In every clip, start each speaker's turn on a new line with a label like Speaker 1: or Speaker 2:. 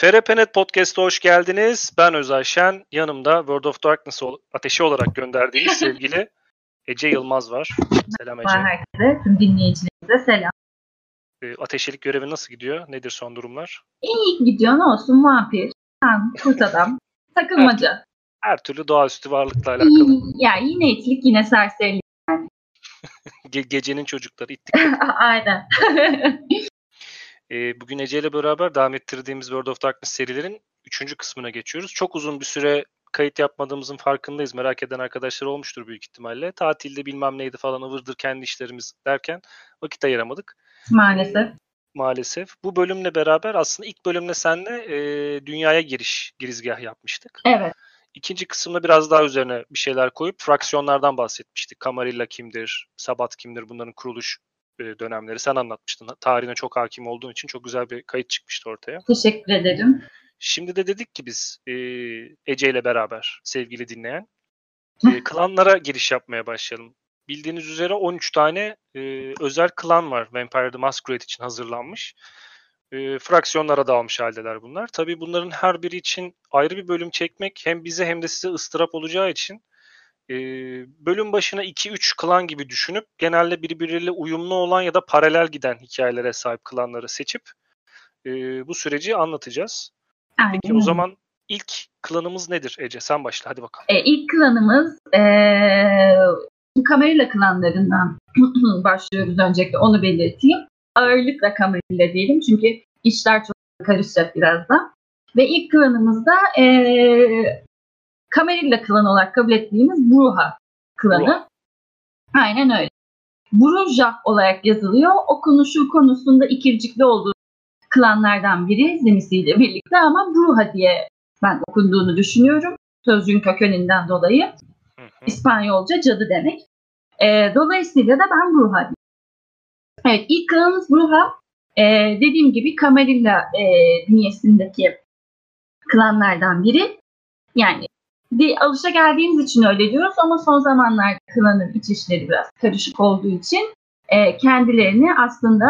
Speaker 1: FRPNet Podcast'a hoş geldiniz. Ben Özay Şen. Yanımda World of Darkness ateşi olarak gönderdiğimiz sevgili Ece Yılmaz var. Selam Ece.
Speaker 2: Herkese, tüm dinleyicilerimize selam.
Speaker 1: E, ateşilik görevi nasıl gidiyor? Nedir son durumlar?
Speaker 2: İyi gidiyor ne olsun vampir, tam, kurt adam, takılmaca.
Speaker 1: Her, her türlü doğaüstü varlıkla alakalı. İyi,
Speaker 2: ya yine itlik yine serserilik yani.
Speaker 1: Ge- gecenin çocukları ittik.
Speaker 2: Aynen.
Speaker 1: E, bugün Ece ile beraber devam ettirdiğimiz World of Darkness serilerin 3. kısmına geçiyoruz. Çok uzun bir süre kayıt yapmadığımızın farkındayız. Merak eden arkadaşlar olmuştur büyük ihtimalle. Tatilde bilmem neydi falan ıvırdır kendi işlerimiz derken vakit ayıramadık.
Speaker 2: Maalesef.
Speaker 1: Maalesef. Bu bölümle beraber aslında ilk bölümle senle e, dünyaya giriş, girizgah yapmıştık.
Speaker 2: Evet.
Speaker 1: İkinci kısımda biraz daha üzerine bir şeyler koyup fraksiyonlardan bahsetmiştik. Camarilla kimdir, Sabat kimdir, bunların kuruluş dönemleri sen anlatmıştın. Tarihine çok hakim olduğun için çok güzel bir kayıt çıkmıştı ortaya.
Speaker 2: Teşekkür ederim.
Speaker 1: Şimdi de dedik ki biz e, Ece ile beraber sevgili dinleyen e, klanlara giriş yapmaya başlayalım. Bildiğiniz üzere 13 tane e, özel klan var Vampire the Masquerade için hazırlanmış. E, fraksiyonlara dağılmış haldeler bunlar. Tabii bunların her biri için ayrı bir bölüm çekmek hem bize hem de size ıstırap olacağı için e, bölüm başına 2-3 klan gibi düşünüp genelde birbiriyle uyumlu olan ya da paralel giden hikayelere sahip klanları seçip e, bu süreci anlatacağız.
Speaker 2: Aynen.
Speaker 1: Peki o zaman ilk klanımız nedir Ece? Sen başla hadi bakalım.
Speaker 2: E, ilk klanımız e, Kamerilla klanlarından başlıyoruz öncelikle onu belirteyim. Ağırlıkla Kamerilla diyelim çünkü işler çok karışacak birazdan. Ve ilk klanımızda e, Kamerilla klanı olarak kabul ettiğimiz Bruha klanı. Bruha. Aynen öyle. Bruja olarak yazılıyor. Okunuşu konusunda ikircikli olduğu klanlardan biri Zenisi birlikte ama Bruja diye ben okunduğunu düşünüyorum. Sözcüğün kökeninden dolayı. Hı hı. İspanyolca cadı demek. E, dolayısıyla da ben Bruja diyeyim. Evet ilk klanımız Bruja. E, dediğim gibi Camarilla e, bünyesindeki klanlardan biri. Yani alışa geldiğimiz için öyle diyoruz ama son zamanlarda klanın iç işleri biraz karışık olduğu için e, kendilerini aslında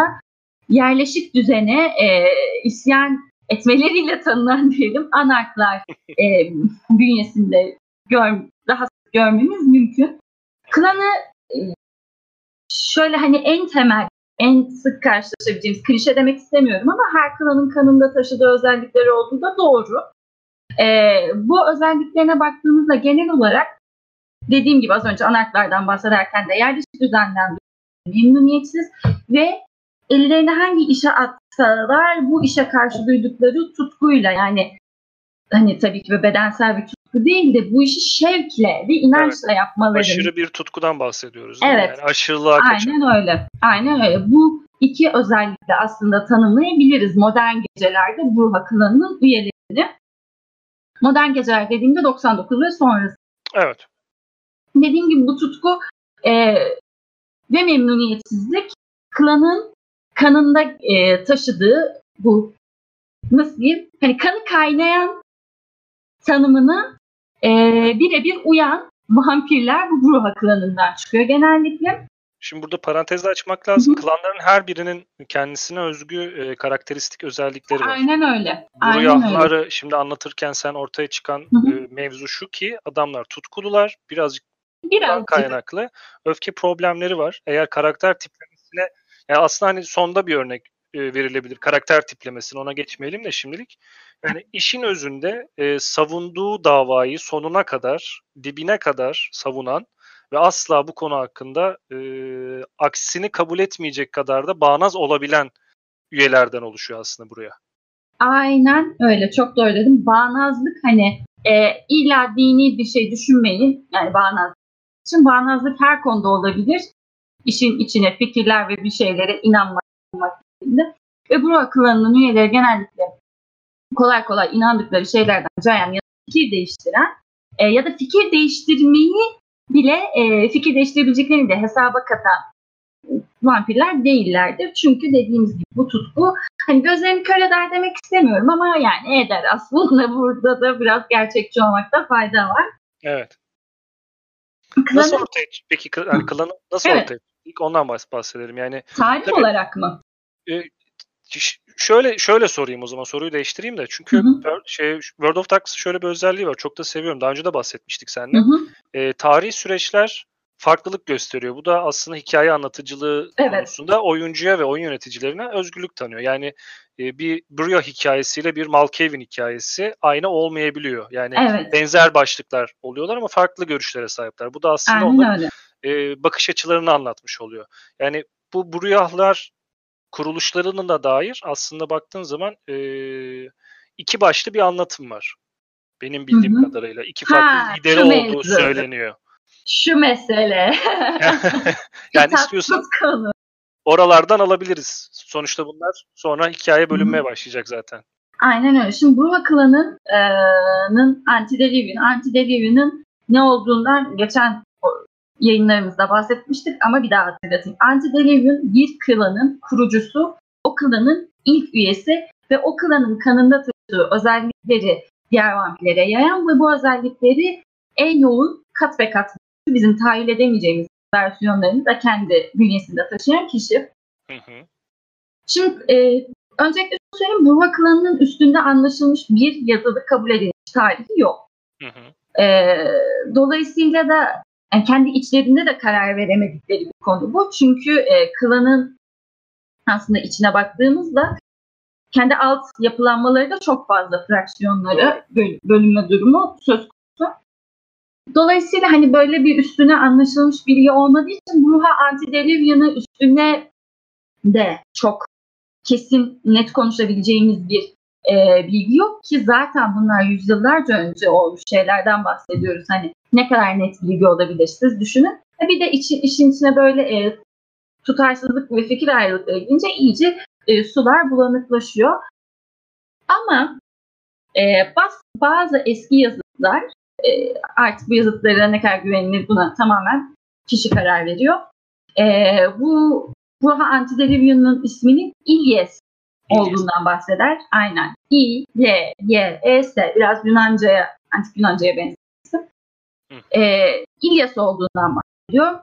Speaker 2: yerleşik düzene e, isyan etmeleriyle tanınan diyelim anarklar e, bünyesinde gör, daha görmemiz mümkün. Klanı e, şöyle hani en temel, en sık karşılaşabileceğimiz klişe demek istemiyorum ama her klanın kanında taşıdığı özellikleri olduğu da doğru. E, bu özelliklerine baktığımızda genel olarak dediğim gibi az önce anarklardan bahsederken de yerleşik düzenden memnuniyetsiz ve ellerine hangi işe atsalar bu işe karşı duydukları tutkuyla yani hani tabii ki bedensel bir tutku değil de bu işi şevkle ve inançla evet. yapmaları.
Speaker 1: Aşırı bir tutkudan bahsediyoruz.
Speaker 2: Evet.
Speaker 1: Yani aşırılığa kaçan.
Speaker 2: Aynen öyle. Aynen öyle. Bu iki özellikle aslında tanımlayabiliriz modern gecelerde Burha klanının üyelerini. Modern geceler dediğimde 99 ve sonrası.
Speaker 1: Evet.
Speaker 2: Dediğim gibi bu tutku e, ve memnuniyetsizlik klanın kanında e, taşıdığı bu nasıl diyeyim hani kanı kaynayan tanımına e, birebir uyan vampirler bu Bruha klanından çıkıyor genellikle.
Speaker 1: Şimdi burada parantezle açmak lazım. Hı-hı. Klanların her birinin kendisine özgü e, karakteristik özellikleri var.
Speaker 2: Aynen öyle.
Speaker 1: Buruyahları şimdi anlatırken sen ortaya çıkan e, mevzu şu ki adamlar tutkulular, birazcık
Speaker 2: Birazcık.
Speaker 1: kaynaklı. Öfke problemleri var. Eğer karakter tiplemesine yani aslında hani sonda bir örnek e, verilebilir. Karakter tiplemesine ona geçmeyelim de şimdilik. Yani işin özünde e, savunduğu davayı sonuna kadar, dibine kadar savunan ve asla bu konu hakkında e, aksini kabul etmeyecek kadar da bağnaz olabilen üyelerden oluşuyor aslında buraya.
Speaker 2: Aynen öyle. Çok doğru dedim. Bağnazlık hani e, illa dini bir şey düşünmeyin. Yani bağnazlık için bağnazlık her konuda olabilir. İşin içine fikirler ve bir şeylere inanmak şeklinde. Ve bu akıllarının üyeleri genellikle kolay kolay inandıkları şeylerden cayan ya da fikir değiştiren e, ya da fikir değiştirmeyi bile e, fikir değiştirebileceklerini de hesaba katan vampirler değillerdir. Çünkü dediğimiz gibi bu tutku hani gözlerini kör eder demek istemiyorum ama yani eder aslında burada da biraz gerçekçi olmakta fayda var.
Speaker 1: Evet. Klanı... Nasıl ortaya peki yani klanı nasıl evet. ortaya İlk ondan bahsedelim. Yani
Speaker 2: tarih
Speaker 1: tabii,
Speaker 2: olarak mı?
Speaker 1: E, şöyle şöyle sorayım o zaman soruyu değiştireyim de çünkü hı hı. şey World of Darks'ın şöyle bir özelliği var. Çok da seviyorum. Daha önce de bahsetmiştik seninle. Hı hı. E, tarihi süreçler farklılık gösteriyor. Bu da aslında hikaye anlatıcılığı evet. konusunda oyuncuya ve oyun yöneticilerine özgürlük tanıyor. Yani e, bir Bria hikayesiyle bir Malkavian hikayesi aynı olmayabiliyor. Yani evet. benzer başlıklar oluyorlar ama farklı görüşlere sahipler. Bu da aslında Aynen onların e, bakış açılarını anlatmış oluyor. Yani bu Briahlar kuruluşlarının da dair aslında baktığın zaman e, iki başlı bir anlatım var. Benim bildiğim Hı-hı. kadarıyla. iki farklı ha, lideri olduğu mevzu. söyleniyor.
Speaker 2: Şu mesele.
Speaker 1: yani istiyorsan konu. oralardan alabiliriz. Sonuçta bunlar sonra hikaye bölünmeye Hı-hı. başlayacak zaten.
Speaker 2: Aynen öyle. Şimdi Bruva klanının e, Antidelivian'ın ne olduğundan geçen yayınlarımızda bahsetmiştik ama bir daha hatırlatayım. Antediluvian bir klanın kurucusu, o klanın ilk üyesi ve o klanın kanında taşıdığı özellikleri diğer vampirlere yayan ve bu özellikleri en yoğun kat ve kat bizim tahayyül edemeyeceğimiz versiyonlarını da kendi bünyesinde taşıyan kişi. Hı hı. Şimdi e, öncelikle söyleyeyim. Burma klanının üstünde anlaşılmış bir yazılı kabul edilmiş tarihi yok. Hı hı. E, dolayısıyla da yani kendi içlerinde de karar veremedikleri bir konu bu. Çünkü e, klanın aslında içine baktığımızda kendi alt yapılanmaları da çok fazla fraksiyonları bölünme durumu söz konusu. Dolayısıyla hani böyle bir üstüne anlaşılmış bilgi olmadığı için Bruha Antidelivian'ı üstüne de çok kesin net konuşabileceğimiz bir e, bilgi yok ki zaten bunlar yüzyıllarca önce olmuş şeylerden bahsediyoruz. Hani ne kadar net bilgi olabilir siz düşünün. E, bir de içi, işin içine böyle e, tutarsızlık ve fikir ayrılıkları girince iyice e, sular bulanıklaşıyor. Ama e, baz, bazı eski yazıtlar e, artık bu yazıtlara ne kadar güvenilir buna tamamen kişi karar veriyor. E, bu Ruha Antiderivium'un isminin İlyes olduğundan bahseder. Aynen. İ, Y, Y, E, S. Biraz Yunanca'ya, antik Yunanca'ya benziyor. E, İlyas olduğundan bahsediyor.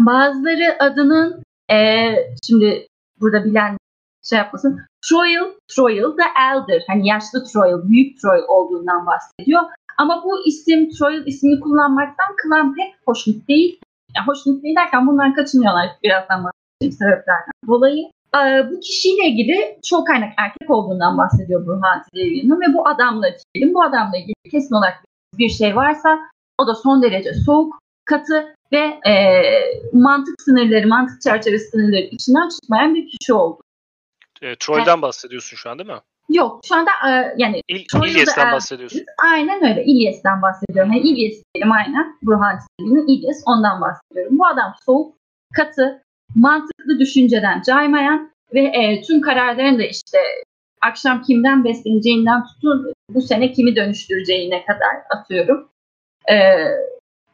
Speaker 2: Bazıları adının e, şimdi burada bilen şey yapmasın. Troil, Troil da Elder. Hani yaşlı Troil, büyük Troil olduğundan bahsediyor. Ama bu isim, Troil ismini kullanmaktan klan pek hoşnut değil. Yani hoşnut değil derken bundan kaçınıyorlar birazdan bahsedeceğim sebeplerden dolayı. Ee, bu kişiyle ilgili çok kaynak erkek olduğundan bahsediyor Burhan Tilevi'nin ve bu adamla diyelim bu adamla ilgili kesin olarak bir şey varsa o da son derece soğuk, katı ve e, mantık sınırları, mantık çerçevesi sınırları içinden çıkmayan bir kişi oldu.
Speaker 1: E, Troy'dan evet. bahsediyorsun şu an değil mi?
Speaker 2: Yok şu anda e, yani
Speaker 1: İl, İlyes'ten e, bahsediyorsun.
Speaker 2: Aynen öyle İlyes'ten bahsediyorum. Yani İlyes diyelim aynen Burhan Tilevi'nin İlyes ondan bahsediyorum. Bu adam soğuk, katı, mantıklı düşünceden caymayan ve e, tüm kararlarını da işte akşam kimden besleneceğinden tutun bu sene kimi dönüştüreceğine kadar atıyorum. E,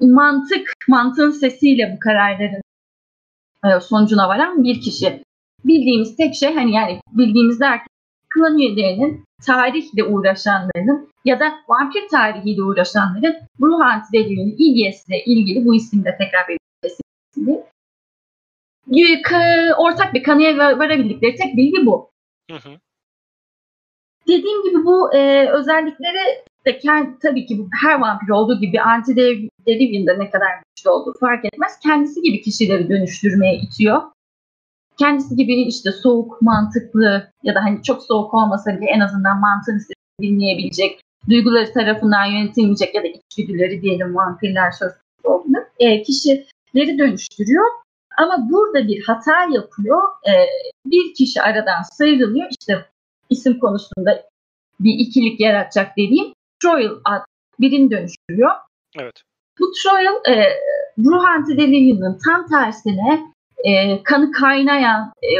Speaker 2: mantık, mantığın sesiyle bu kararların e, sonucuna varan bir kişi. Bildiğimiz tek şey hani yani bildiğimiz derken klan üyelerinin tarihle uğraşanlarının ya da vampir tarihiyle uğraşanların ruh antideliğinin ilgisiyle ilgili bu isimde tekrar belirtilmesi ortak bir kanıya varabildikleri tek bilgi bu. Hı hı. Dediğim gibi bu e, özellikleri de kendi, tabii ki her vampir olduğu gibi anti-Delirium'da ne kadar güçlü olduğu fark etmez. Kendisi gibi kişileri dönüştürmeye itiyor. Kendisi gibi işte soğuk, mantıklı ya da hani çok soğuk olmasa bile en azından mantığını dinleyebilecek, duyguları tarafından yönetilmeyecek ya da içgüdüleri diyelim vampirler söz konusu olduğunda e, kişileri dönüştürüyor. Ama burada bir hata yapıyor. E, bir kişi aradan sıyrılıyor. İşte isim konusunda bir ikilik yaratacak dediğim Troil ad birini dönüştürüyor.
Speaker 1: Evet.
Speaker 2: Bu Troil e, ruh antidelirium'un tam tersine e, kanı kaynayan, e,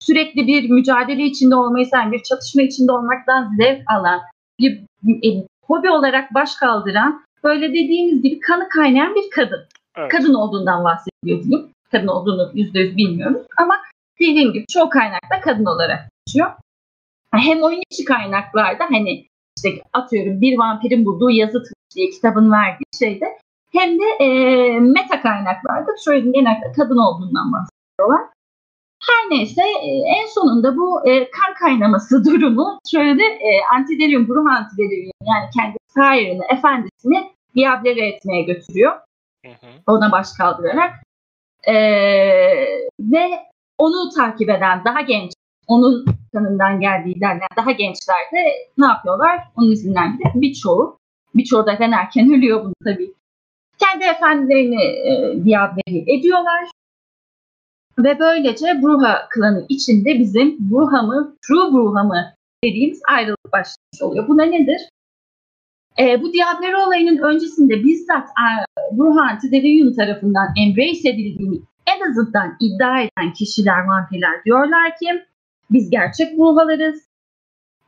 Speaker 2: sürekli bir mücadele içinde olmayı sen bir çatışma içinde olmaktan zevk alan, bir e, hobi olarak baş kaldıran, böyle dediğimiz gibi kanı kaynayan bir kadın. Evet. Kadın olduğundan bahsediyor kadın olduğunu yüzde yüz bilmiyoruz. Ama dediğim gibi çoğu kaynakta kadın olarak geçiyor. Hem oyun içi kaynaklarda hani işte atıyorum bir vampirin bulduğu yazı diye kitabın verdiği şeyde hem de e, meta kaynaklarda Troy'un genellikle kadın olduğundan bahsediyorlar. Her neyse e, en sonunda bu e, kan kaynaması durumu şöyle de e, antidelyum, bruh antidelyum yani kendi sahirini, efendisini diablere etmeye götürüyor. Hı hı. Ona baş kaldırarak. E, ve onu takip eden daha genç, onun kanından geldiği derler daha gençler de ne yapıyorlar? Onun izinden gidip birçoğu, birçoğu da erken ölüyor bunu tabii. Kendi efendilerini e, ediyorlar. Ve böylece Bruha klanı içinde bizim Bruha mı, True Bruha mı dediğimiz ayrılık başlamış oluyor. Bu da nedir? E, bu Diableri olayının öncesinde bizzat e, Bruha Antideviyun tarafından embrace edildiğini en azından iddia eden kişiler, vampirler diyorlar ki biz gerçek Bruhalarız.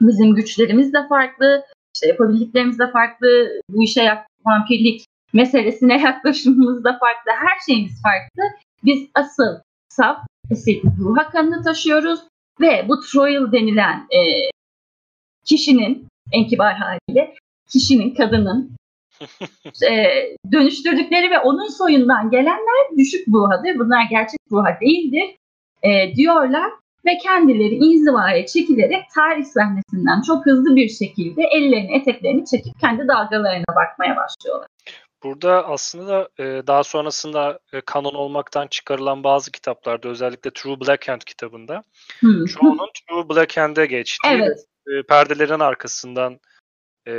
Speaker 2: Bizim güçlerimiz de farklı, işte yapabildiklerimiz de farklı, bu işe vampirlik meselesine yaklaşımımız da farklı, her şeyimiz farklı. Biz asıl saf asil ruh hakkını taşıyoruz ve bu Troil denilen e, kişinin en kibar haliyle kişinin, kadının e, dönüştürdükleri ve onun soyundan gelenler düşük ruhadır. Bunlar gerçek ruha değildir e, diyorlar ve kendileri inzivaya çekilerek tarih sahnesinden çok hızlı bir şekilde ellerini eteklerini çekip kendi dalgalarına bakmaya başlıyorlar.
Speaker 1: Burada aslında e, daha sonrasında e, kanon olmaktan çıkarılan bazı kitaplarda özellikle True Black Hand kitabında hmm. çoğunun True Black Hand'e geçtiği evet. e, perdelerin arkasından e,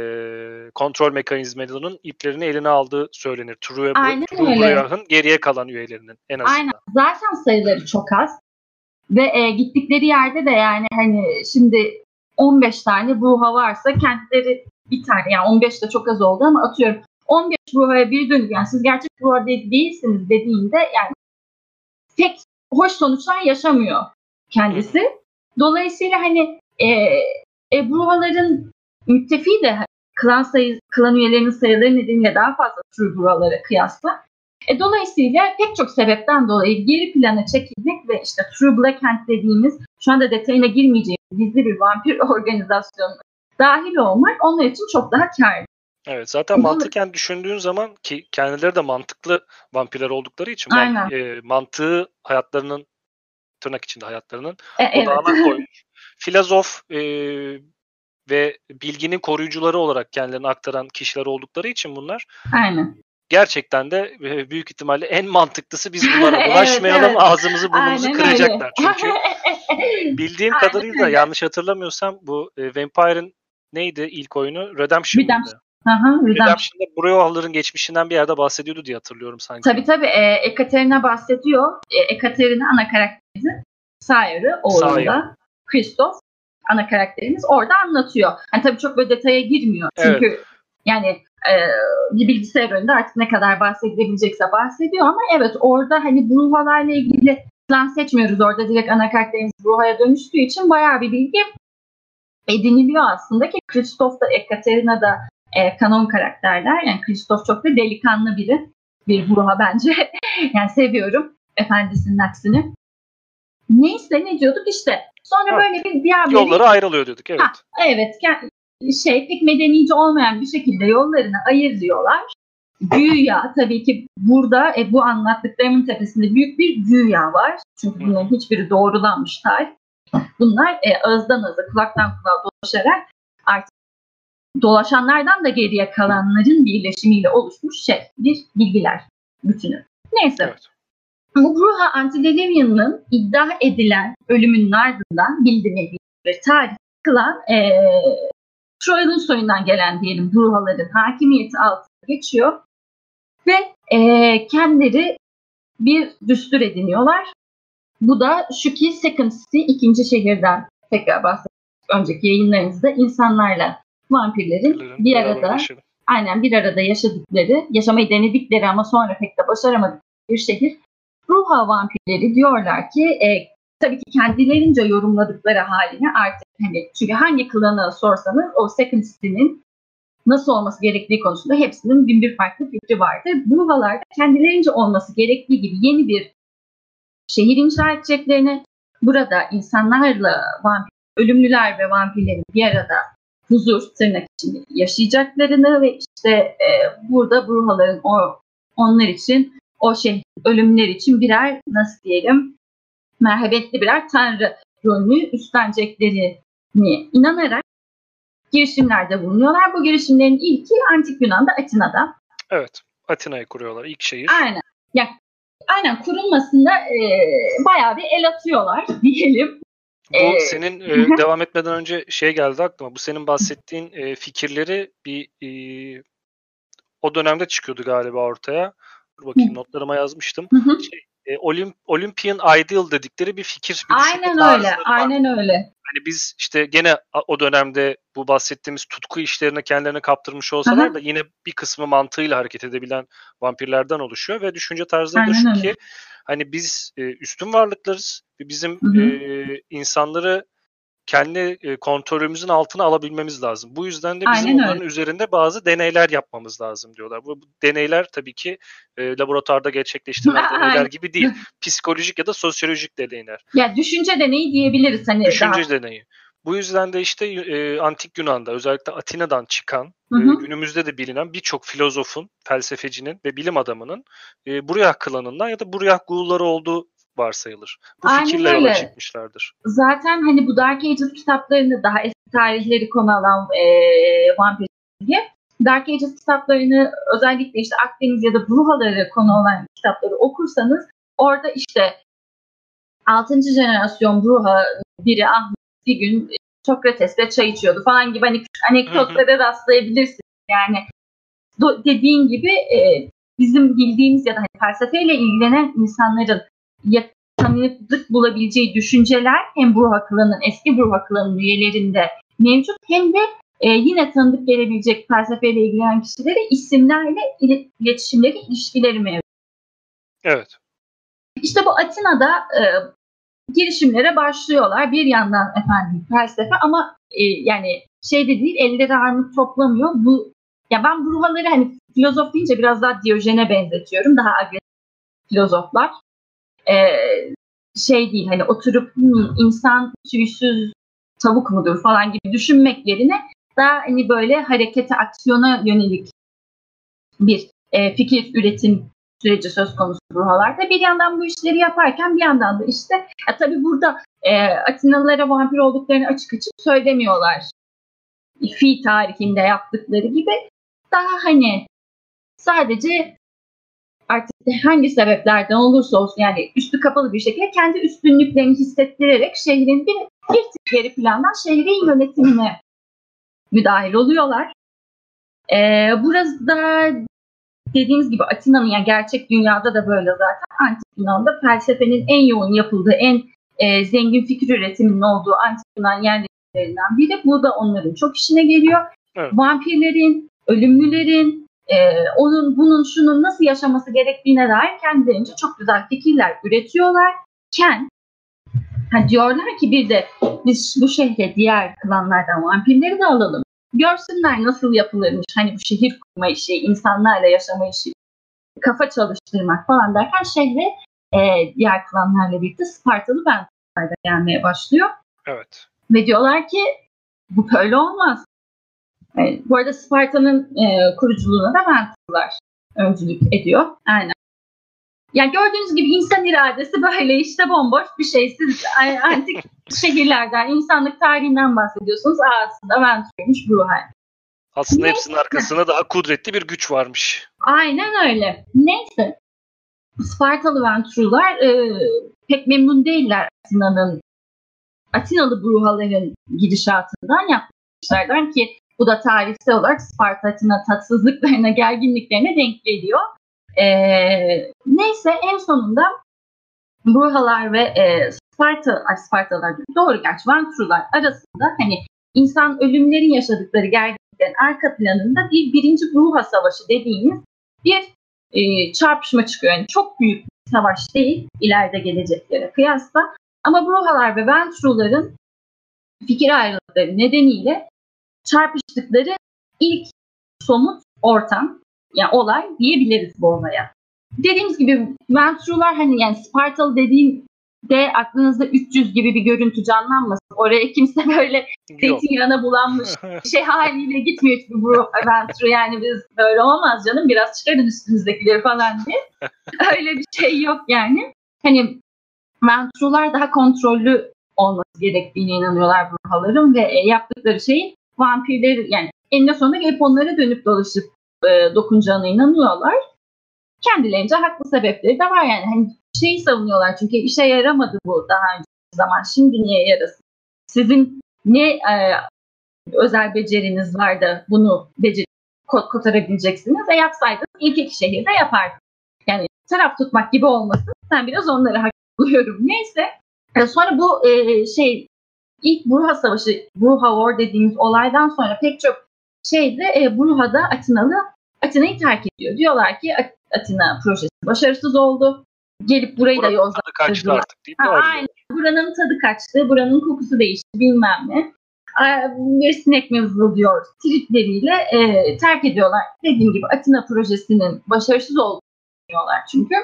Speaker 1: kontrol mekanizmalarının iplerini eline aldığı söylenir. True, Aynen True Brayah'ın geriye kalan üyelerinin en azından. Aynen.
Speaker 2: Zaten sayıları çok az. Ve e, gittikleri yerde de yani hani şimdi 15 tane buha varsa kentleri bir tane yani 15 de çok az oldu ama atıyorum 15 ruhaya bir dönüp yani siz gerçek ruha değilsiniz dediğinde yani pek hoş sonuçlar yaşamıyor kendisi. Dolayısıyla hani e, e, ruhaların müttefi de klan sayı, klan üyelerinin sayıları nedeniyle daha fazla true ruhalara kıyasla. E, dolayısıyla pek çok sebepten dolayı geri plana çekilmek ve işte True Black Hand dediğimiz şu anda detayına girmeyeceğim gizli bir vampir organizasyonu dahil olmak onlar için çok daha karlı.
Speaker 1: Evet zaten mantıken düşündüğün zaman ki kendileri de mantıklı vampirler oldukları için Aynen. e, mantığı hayatlarının tırnak içinde hayatlarının e, evet. odağına koymuş. Filozof e, ve bilginin koruyucuları olarak kendilerini aktaran kişiler oldukları için bunlar.
Speaker 2: Aynen.
Speaker 1: Gerçekten de e, büyük ihtimalle en mantıklısı biz bunlara bulaşmayalım evet, evet. ağzımızı burnumuzu Aynen kıracaklar öyle. çünkü. Bildiğim Aynen kadarıyla öyle. yanlış hatırlamıyorsam bu e, Vampire'ın neydi ilk oyunu? Redemption. Redemption. Aha, Redemption'da Brewhaller'ın geçmişinden bir yerde bahsediyordu diye hatırlıyorum sanki.
Speaker 2: Tabii tabii. E, Ekaterina bahsediyor. E, Ekaterina ana karakterimiz. Sayar'ı oğlunda. Christoph ana karakterimiz orada anlatıyor. Yani tabii çok böyle detaya girmiyor. Çünkü evet. yani bir bilgisayar önünde artık ne kadar bahsedilebilecekse bahsediyor ama evet orada hani Bruhalarla ilgili plan seçmiyoruz. Orada direkt ana karakterimiz Bruha'ya dönüştüğü için bayağı bir bilgi ediniliyor aslında ki Christoph da Ekaterina da e, kanon karakterler. Yani Kristof çok da delikanlı biri. Bir Bruha bence. yani seviyorum efendisinin aksini. Neyse ne diyorduk işte. Sonra ha. böyle bir diğer
Speaker 1: Yolları ayrılıyor diyorduk evet. Ha,
Speaker 2: evet. Şey pek medenice olmayan bir şekilde yollarını ayırıyorlar. Güya tabii ki burada e, bu anlattıklarımın tepesinde büyük bir güya var. Çünkü bunların hiçbiri doğrulanmış tarih. Bunlar e, ağızdan ağza, kulaktan kulağa dolaşarak artık dolaşanlardan da geriye kalanların birleşimiyle oluşmuş şey, bir bilgiler bütünü. Neyse. Evet. Bu Bruha Antidelirian'ın iddia edilen ölümünün ardından bildiğine bir tarih kılan e, Troy'un soyundan gelen diyelim Bruhaların hakimiyeti altına geçiyor ve e, kendileri bir düstur ediniyorlar. Bu da şu ki Second City ikinci şehirden tekrar bahsettik önceki yayınlarımızda insanlarla vampirlerin bir arada aynen bir arada yaşadıkları, yaşamayı denedikleri ama sonra pek de başaramadıkları bir şehir. Ruha vampirleri diyorlar ki e, tabii ki kendilerince yorumladıkları haline artık hani çünkü hangi klanı sorsanız o Second City'nin nasıl olması gerektiği konusunda hepsinin bin bir farklı fikri vardır. Ruhalar da kendilerince olması gerektiği gibi yeni bir şehir inşa edeceklerini, burada insanlarla vampir, ölümlüler ve vampirlerin bir arada huzur tırnak içinde yaşayacaklarını ve işte e, burada Bruhaların o onlar için o şey ölümler için birer nasıl diyelim merhametli birer tanrı rolünü üstleneceklerini inanarak girişimlerde bulunuyorlar. Bu girişimlerin ilki Antik Yunan'da Atina'da.
Speaker 1: Evet. Atina'yı kuruyorlar. ilk şehir.
Speaker 2: Aynen. Ya, aynen kurulmasında e, bayağı bir el atıyorlar diyelim.
Speaker 1: Bu ee, senin e, devam etmeden önce şey geldi aklıma. Bu senin bahsettiğin e, fikirleri bir e, o dönemde çıkıyordu galiba ortaya. Dur bakayım notlarıma yazmıştım. Şey, e, Olymp, Olympian Ideal dedikleri bir fikir. Bir
Speaker 2: aynen öyle. Aynen öyle.
Speaker 1: Hani biz işte gene o dönemde bu bahsettiğimiz tutku işlerine kendilerini kaptırmış olsalar Aha. da yine bir kısmı mantığıyla hareket edebilen vampirlerden oluşuyor ve düşünce tarzları da şu ki hani biz e, üstün varlıklarız ve bizim hı hı. E, insanları kendi e, kontrolümüzün altına alabilmemiz lazım. Bu yüzden de bizim Aynen onların öyle. üzerinde bazı deneyler yapmamız lazım diyorlar. Bu, deneyler tabii ki e, laboratuvarda gerçekleştirilen deneyler gibi değil. Psikolojik ya da sosyolojik deneyler.
Speaker 2: Ya düşünce deneyi diyebiliriz hani.
Speaker 1: Düşünce daha... deneyi. Bu yüzden de işte e, antik Yunan'da özellikle Atina'dan çıkan hı hı. E, günümüzde de bilinen birçok filozofun, felsefecinin ve bilim adamının e, Burya klanından ya da Burya Gulları olduğu varsayılır. Bu Aynen fikirler öyle. yola çıkmışlardır.
Speaker 2: Zaten hani bu Dark Ages kitaplarını daha eski tarihleri konu alan e, vampir diye Dark Ages kitaplarını özellikle işte Akdeniz ya da Bruhaları konu olan kitapları okursanız orada işte 6. jenerasyon Bruha biri Ahmet bir gün Sokrates'le çay içiyordu falan gibi hani küçük anekdotlara rastlayabilirsiniz. Yani dediğin gibi e, bizim bildiğimiz ya da hani felsefeyle ilgilenen insanların tanıklık bulabileceği düşünceler hem Bruha klanının, eski Bruha klanının üyelerinde mevcut hem de e, yine tanıdık gelebilecek felsefeyle ilgilenen kişilere isimlerle iletişimleri, ilişkileri mevcut.
Speaker 1: Evet.
Speaker 2: İşte bu Atina'da e, girişimlere başlıyorlar. Bir yandan efendim felsefe ama e, yani şey de değil elleri armut toplamıyor. Bu ya ben bu ruhaları hani filozof deyince biraz daha Diyojen'e benzetiyorum. Daha agresif filozoflar. Ee, şey değil hani oturup hmm, insan tüysüz tavuk mudur falan gibi düşünmek yerine daha hani böyle harekete, aksiyona yönelik bir e, fikir üretim süreci söz konusu ruhalarda. Bir yandan bu işleri yaparken bir yandan da işte ya tabii burada e, Atinalılara vampir olduklarını açık açık söylemiyorlar. Fi tarihinde yaptıkları gibi daha hani sadece artık hangi sebeplerden olursa olsun yani üstü kapalı bir şekilde kendi üstünlüklerini hissettirerek şehrin bir, bir tık geri plandan şehrin yönetimine müdahil oluyorlar. Ee, burası da dediğimiz gibi Atina'nın yani gerçek dünyada da böyle zaten antik Yunan'da felsefenin en yoğun yapıldığı, en e, zengin fikir üretiminin olduğu antik Yunan yerlerinden biri. Bu da onların çok işine geliyor. Evet. Vampirlerin, ölümlülerin, e, onun bunun şunun nasıl yaşaması gerektiğine dair kendilerince çok güzel fikirler üretiyorlar. Ken ha diyorlar ki bir de biz bu şehre diğer klanlardan vampirleri de alalım. Görsünler nasıl yapılırmış. Hani bu şehir kurma işi, insanlarla yaşama işi, kafa çalıştırmak falan derken şehre e, diğer klanlarla birlikte Spartalı da gelmeye başlıyor.
Speaker 1: Evet.
Speaker 2: Ve diyorlar ki bu böyle olmaz. E, bu arada Sparta'nın e, kuruculuğuna da Ventuslar öncülük ediyor. Aynen. Yani gördüğünüz gibi insan iradesi böyle işte bomboş bir şey. Siz antik şehirlerden, insanlık tarihinden bahsediyorsunuz. Aslında Ventur'muş Bruhel.
Speaker 1: Aslında Neyse. hepsinin arkasında daha kudretli bir güç varmış.
Speaker 2: Aynen öyle. Neyse. Spartalı Venturlular e, pek memnun değiller Atina'nın Atinalı Bruhaların gidişatından yapmışlardan ki bu da tarihsel olarak Sparta Atina tatsızlıklarına, gerginliklerine denk geliyor. Ee, neyse en sonunda Bruhalar ve e, Sparta, ay Spartalar doğru gerçi Vantrular arasında hani insan ölümlerin yaşadıkları gerginliklerin arka planında bir birinci Bruha Savaşı dediğimiz bir e, çarpışma çıkıyor. Yani çok büyük bir savaş değil ileride geleceklere kıyasla. Ama Bruhalar ve Ventruların fikir ayrılıkları nedeniyle çarpıştıkları ilk somut ortam yani olay diyebiliriz bu olaya. Dediğimiz gibi Ventrular hani yani Spartalı dediğim de aklınızda 300 gibi bir görüntü canlanmasın. Oraya kimse böyle zeytinyağına bulanmış şey haliyle gitmiyor çünkü bu Venture yani biz böyle olmaz canım biraz çıkarın üstünüzdekileri falan diye. Öyle bir şey yok yani. Hani Ventrullar daha kontrollü olması gerektiğine inanıyorlar Bruhaların ve e, yaptıkları şeyin vampirleri yani eninde sonunda gelip onlara dönüp dolaşıp e, dokunacağına inanıyorlar. Kendilerince haklı sebepleri de var yani. Hani şeyi savunuyorlar çünkü işe yaramadı bu daha önce zaman. Şimdi niye yarasın? Sizin ne e, özel beceriniz var da bunu becer kotarabileceksiniz. E yapsaydınız ilk iki şehirde yapardınız. Yani taraf tutmak gibi olmasın. Sen biraz onları hak buluyorum. Neyse. E, sonra bu e, şey ilk Bruha Savaşı, Bruha War dediğimiz olaydan sonra pek çok şeyde e, Bruha'da Atinalı Atina'yı terk ediyor. Diyorlar ki Atina projesi başarısız oldu. Gelip burayı Buranın da yozlaştırdılar. aynen. Buranın tadı kaçtı, buranın kokusu değişti bilmem ne. Bir sinek mi vızıldıyor tripleriyle e, terk ediyorlar. Dediğim gibi Atina projesinin başarısız olduğunu diyorlar çünkü.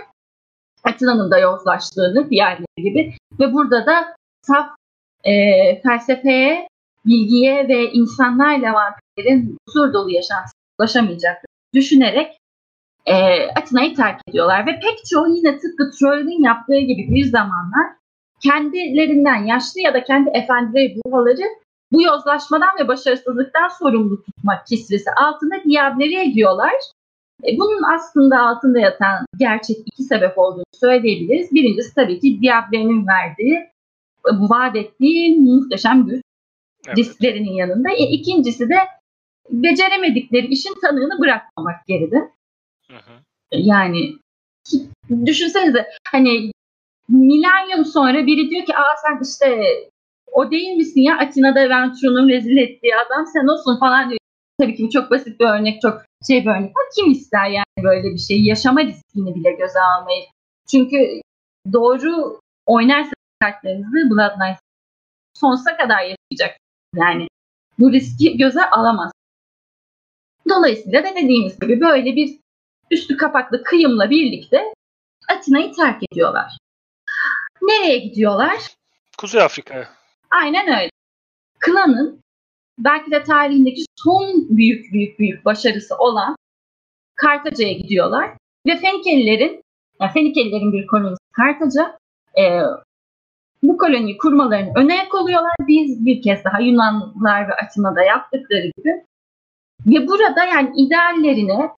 Speaker 2: Atina'nın da yozlaştığını diğerleri gibi ve burada da saf e, felsefeye, bilgiye ve insanlarla vampirlerin huzur dolu yaşantısına ulaşamayacaklarını düşünerek e, Atina'yı terk ediyorlar. Ve pek çoğu yine tıpkı Troy'un yaptığı gibi bir zamanlar kendilerinden yaşlı ya da kendi efendileri buhaları bu yozlaşmadan ve başarısızlıktan sorumlu tutmak kisvesi altında diablere ediyorlar. E, bunun aslında altında yatan gerçek iki sebep olduğunu söyleyebiliriz. Birincisi tabii ki Diablo'nun verdiği, vaat ettiği muhteşem güç evet. risklerinin yanında. E, ikincisi de beceremedikleri işin tanığını bırakmamak geride. Hı hı. Yani düşünsenize hani milenyum sonra biri diyor ki aa sen işte o değil misin ya Atina'da Venturo'nun rezil ettiği adam sen olsun falan diyor. Tabii ki bu çok basit bir örnek, çok şey bir örnek. Ama kim ister yani böyle bir şey? Yaşama riskini bile göze almayı. Çünkü doğru oynarsanız kartlarınızı Bloodline sonsuza kadar yaşayacak. Yani bu riski göze alamaz. Dolayısıyla da dediğimiz gibi böyle bir üstü kapaklı kıyımla birlikte Atina'yı terk ediyorlar. Nereye gidiyorlar?
Speaker 1: Kuzey Afrika'ya.
Speaker 2: Aynen öyle. Klanın belki de tarihindeki son büyük büyük büyük başarısı olan Kartaca'ya gidiyorlar. Ve Fenikelilerin, yani Fenikelilerin bir kolonisi Kartaca, e, bu koloniyi kurmalarını öne oluyorlar. Biz bir kez daha Yunanlılar ve Atina'da yaptıkları gibi. Ve burada yani ideallerine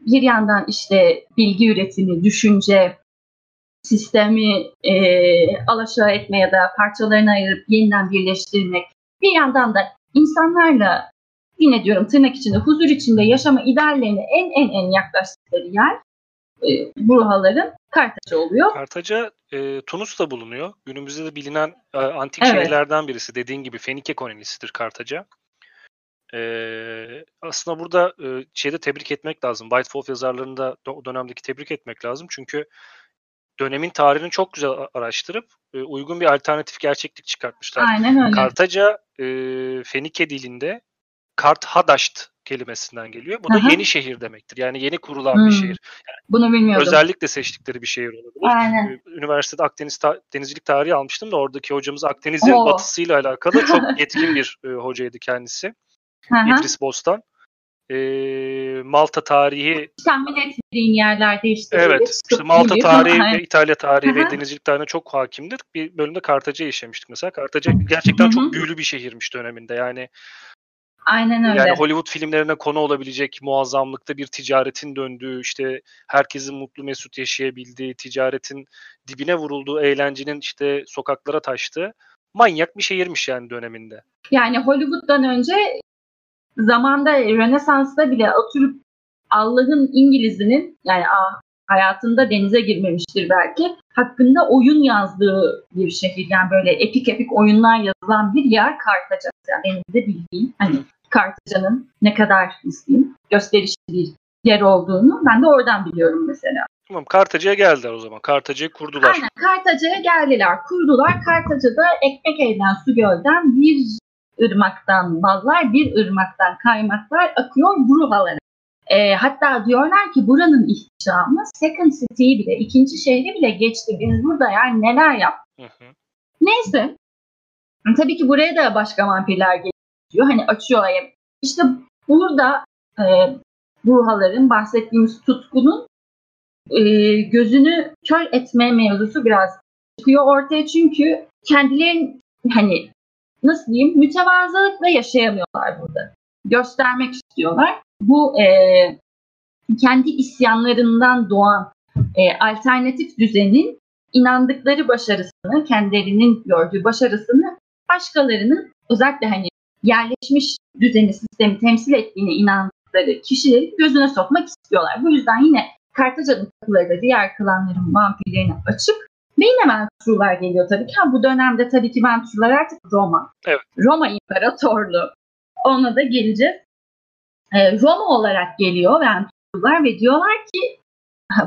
Speaker 2: bir yandan işte bilgi üretimi, düşünce, sistemi e, alaşağı etme ya da parçalarını ayırıp yeniden birleştirmek, bir yandan da insanlarla yine diyorum tırnak içinde huzur içinde yaşama ideallerine en en en yaklaştıkları yer e, Bruhaların Kartaca oluyor.
Speaker 1: Kartaca e, Tunus'ta bulunuyor. Günümüzde de bilinen e, antik evet. şehirlerden birisi. Dediğin gibi Fenike kolonisidir Kartaca. E, aslında burada e, şeyde tebrik etmek lazım. White Wolf yazarlarını da o dönemdeki tebrik etmek lazım. Çünkü dönemin tarihini çok güzel araştırıp e, uygun bir alternatif gerçeklik çıkartmışlar.
Speaker 2: Aynen öyle.
Speaker 1: Kartaca e, Fenike dilinde Kart Hadaşt kelimesinden geliyor. Bu da Aha. yeni şehir demektir. Yani yeni kurulan hmm. bir şehir. Yani
Speaker 2: Bunu bilmiyordum.
Speaker 1: Özellikle seçtikleri bir şehir olabilir. Aynen. Üniversitede Akdeniz ta- denizcilik tarihi almıştım da oradaki hocamız Akdeniz'in Oo. batısıyla alakalı çok yetkin bir e, hocaydı kendisi. Aha. İdris Bostan e, Malta tarihi
Speaker 2: tahmin etmediğin yerlerde işte.
Speaker 1: Evet. Işte Malta tarihi ve İtalya tarihi ve denizcilik tarihine çok hakimdir. Bir bölümde Kartaca işlemiştik mesela. Kartaca gerçekten çok büyülü bir şehirmiş döneminde. Yani
Speaker 2: Aynen öyle.
Speaker 1: Yani Hollywood filmlerine konu olabilecek muazzamlıkta bir ticaretin döndüğü, işte herkesin mutlu mesut yaşayabildiği, ticaretin dibine vurulduğu, eğlencenin işte sokaklara taştığı manyak bir şehirmiş yani döneminde.
Speaker 2: Yani Hollywood'dan önce zamanda Rönesans'ta bile oturup Allah'ın İngiliz'inin yani hayatında denize girmemiştir belki. Hakkında oyun yazdığı bir şehir. Yani böyle epik epik oyunlar yazılan bir yer Kartaca. Yani benim de bildiğim hani Kartaca'nın ne kadar isteyeyim gösterişli bir yer olduğunu ben de oradan biliyorum mesela.
Speaker 1: Tamam Kartaca'ya geldiler o zaman. Kartaca'yı kurdular.
Speaker 2: Aynen Kartaca'ya geldiler, kurdular. Kartaca'da ekmek elden su gölden bir ırmaktan ballar, bir ırmaktan kaymaklar akıyor Bruhalara. E, hatta diyorlar ki buranın ihtişamı Second City'yi bile, ikinci şehri bile geçti. Biz burada yani neler yaptık. Neyse. Tabii ki buraya da başka vampirler geliyor. Hani açıyor. İşte burada e, Bruhaların bahsettiğimiz tutkunun e, gözünü kör etme mevzusu biraz çıkıyor ortaya çünkü kendilerin hani nasıl diyeyim mütevazılıkla yaşayamıyorlar burada. Göstermek istiyorlar. Bu e, kendi isyanlarından doğan e, alternatif düzenin inandıkları başarısını, kendilerinin gördüğü başarısını başkalarının özellikle hani yerleşmiş düzeni, sistemi temsil ettiğine inandıkları kişileri gözüne sokmak istiyorlar. Bu yüzden yine Kartaca'nın kapıları da diğer klanların vampirlerine açık. Ve yine Venturlar geliyor tabii ki. Ha, bu dönemde tabii ki Venturlar artık Roma.
Speaker 1: Evet.
Speaker 2: Roma İmparatorluğu. Ona da geleceğiz. Ee, Roma olarak geliyor Venturlar ve diyorlar ki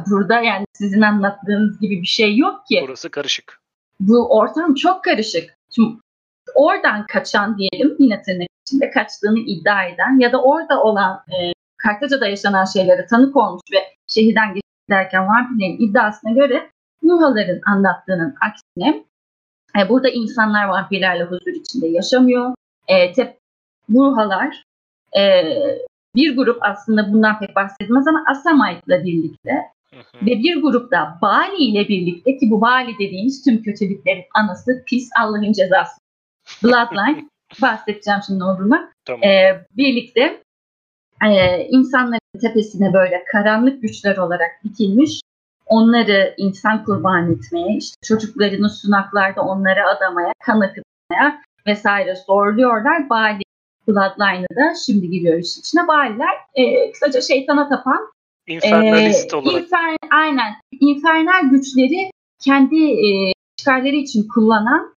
Speaker 2: burada yani sizin anlattığınız gibi bir şey yok ki.
Speaker 1: Burası karışık.
Speaker 2: Bu ortam çok karışık. Şimdi oradan kaçan diyelim yine tırnak içinde kaçtığını iddia eden ya da orada olan e, Kartaca'da yaşanan şeylere tanık olmuş ve şehirden geçerken vampirlerin iddiasına göre Nuhaların anlattığının aksine e, burada insanlar vampirlerle huzur içinde yaşamıyor. E, tep, Nuhalar e, bir grup aslında bundan pek bahsedilmez ama Asamite'la birlikte
Speaker 1: Hı hı.
Speaker 2: ve bir grupta Bali ile birlikte ki bu Bali dediğimiz tüm kötülüklerin anası pis Allah'ın cezası. Bloodline bahsedeceğim şimdi olduğuna.
Speaker 1: Tamam.
Speaker 2: Ee, birlikte e, insanların tepesine böyle karanlık güçler olarak dikilmiş onları insan kurban etmeye, işte çocuklarını sunaklarda onlara adamaya, kan akıtmaya vesaire zorluyorlar. Bali Bloodline'ı da şimdi giriyor iş içine. Baliler e, kısaca şeytana tapan
Speaker 1: Infernalist
Speaker 2: ee,
Speaker 1: olarak.
Speaker 2: infer- aynen. İnfernal güçleri kendi e, çıkarları için kullanan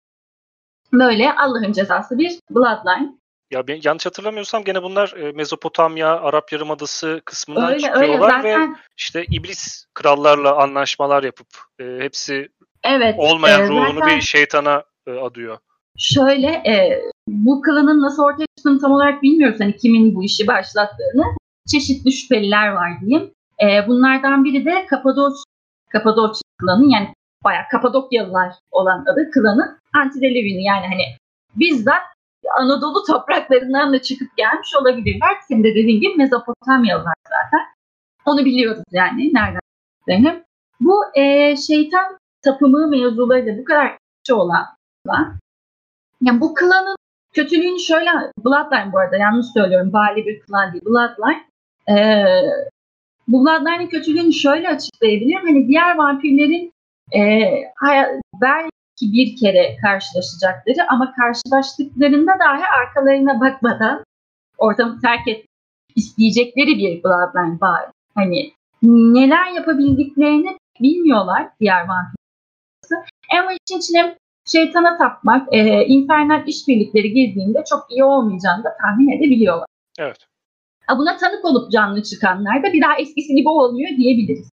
Speaker 2: böyle Allah'ın cezası bir bloodline.
Speaker 1: Ya ben yanlış hatırlamıyorsam gene bunlar e, Mezopotamya, Arap Yarımadası kısmından
Speaker 2: Öyle öyle
Speaker 1: çıkıyorlar ve
Speaker 2: zaten
Speaker 1: işte iblis krallarla anlaşmalar yapıp e, hepsi
Speaker 2: evet.
Speaker 1: olmayan
Speaker 2: e,
Speaker 1: ruhunu
Speaker 2: zaten
Speaker 1: bir şeytana e, adıyor.
Speaker 2: Şöyle e, bu klanın nasıl ortaya çıktığını tam olarak bilmiyoruz. Hani kimin bu işi başlattığını. Çeşitli şüpheliler var diyeyim. E, bunlardan biri de Kapadokya Kapadokya klanı yani bayağı Kapadokyalılar olan adı klanı Antidelevini yani hani bizzat Anadolu topraklarından da çıkıp gelmiş olabilirler. Senin de dediğin gibi Mezopotamyalılar zaten. Onu biliyoruz yani nereden. Bu e, şeytan tapımı mevzularıyla bu kadar şey olan klan. Yani bu klanın kötülüğünü şöyle Bloodline bu arada yanlış söylüyorum. Bali bir klan değil. Bloodline. E, bu Bloodline'in kötülüğünü şöyle açıklayabilirim. Hani diğer vampirlerin e, hay- belki bir kere karşılaşacakları ama karşılaştıklarında dahi arkalarına bakmadan ortamı terk et isteyecekleri bir Bloodline var. Hani neler yapabildiklerini bilmiyorlar diğer vampirler. Ama için içine şeytana tapmak, e, infernal işbirlikleri girdiğinde çok iyi olmayacağını da tahmin edebiliyorlar.
Speaker 1: Evet.
Speaker 2: Ha, Buna tanık olup canlı çıkanlar da bir daha eskisi gibi olmuyor diyebiliriz.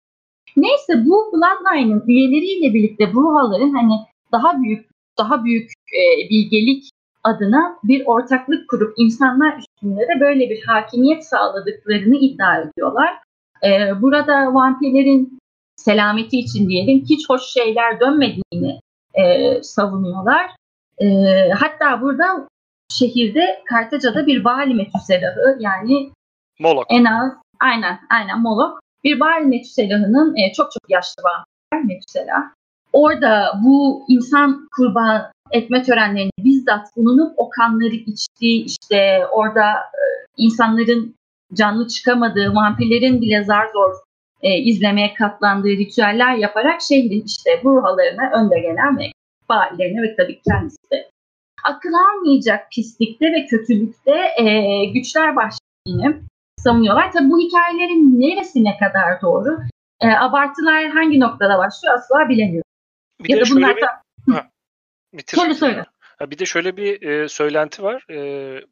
Speaker 2: Neyse bu Bloodline'ın üyeleriyle birlikte Bruhaların hani daha büyük daha büyük e, bilgelik adına bir ortaklık kurup insanlar üstünde de böyle bir hakimiyet sağladıklarını iddia ediyorlar. E, burada vampirlerin selameti için diyelim hiç hoş şeyler dönmediğini e, savunuyorlar. E, hatta burada şehirde Kartaca'da bir Bali Metüselahı yani
Speaker 1: Molok.
Speaker 2: en az aynen aynen Molok bir Bali Metüselahı'nın e, çok çok yaşlı vampir Metüselah. Orada bu insan kurban etme törenlerini bizzat bulunup o kanları içtiği işte orada e, insanların canlı çıkamadığı vampirlerin bile zar zor e, izlemeye katlandığı ritüeller yaparak şehrin işte ruhalarına önde gelen ve faillerine ve tabii kendisi de akıl almayacak pislikte ve kötülükte e, güçler başladığını savunuyorlar. Tabii bu hikayelerin neresine kadar doğru? E, abartılar hangi noktada başlıyor asla bilemiyorum.
Speaker 1: Bir
Speaker 2: ya
Speaker 1: de
Speaker 2: da
Speaker 1: şöyle
Speaker 2: bunlar
Speaker 1: bir,
Speaker 2: da
Speaker 1: bitir.
Speaker 2: Söyle, söyle.
Speaker 1: Ha, bir de şöyle bir e, söylenti var. E,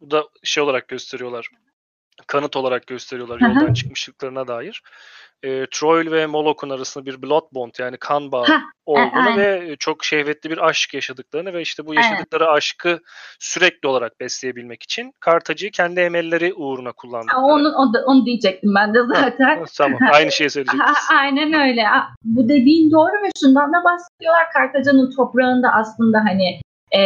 Speaker 1: bu da şey olarak gösteriyorlar. Kanıt olarak gösteriyorlar
Speaker 2: Hı hı.
Speaker 1: yoldan çıkmışlıklarına dair. E, Troil ve Molok'un arasında bir blood bond yani kan bağı
Speaker 2: Hah,
Speaker 1: olduğunu
Speaker 2: aynen.
Speaker 1: ve çok şehvetli bir aşk yaşadıklarını ve işte bu yaşadıkları aşkı sürekli olarak besleyebilmek için Kartacı'yı kendi emelleri uğruna
Speaker 2: Aa,
Speaker 1: kullandıkları.
Speaker 2: Onu, onu, onu diyecektim ben de zaten.
Speaker 1: Tamam aynı şeyi söyleyecektim.
Speaker 2: Ha, Aynen öyle. Ha, Bu dediğin doğru ve şundan da bahsediyorlar. Kartaca'nın toprağında aslında hani e,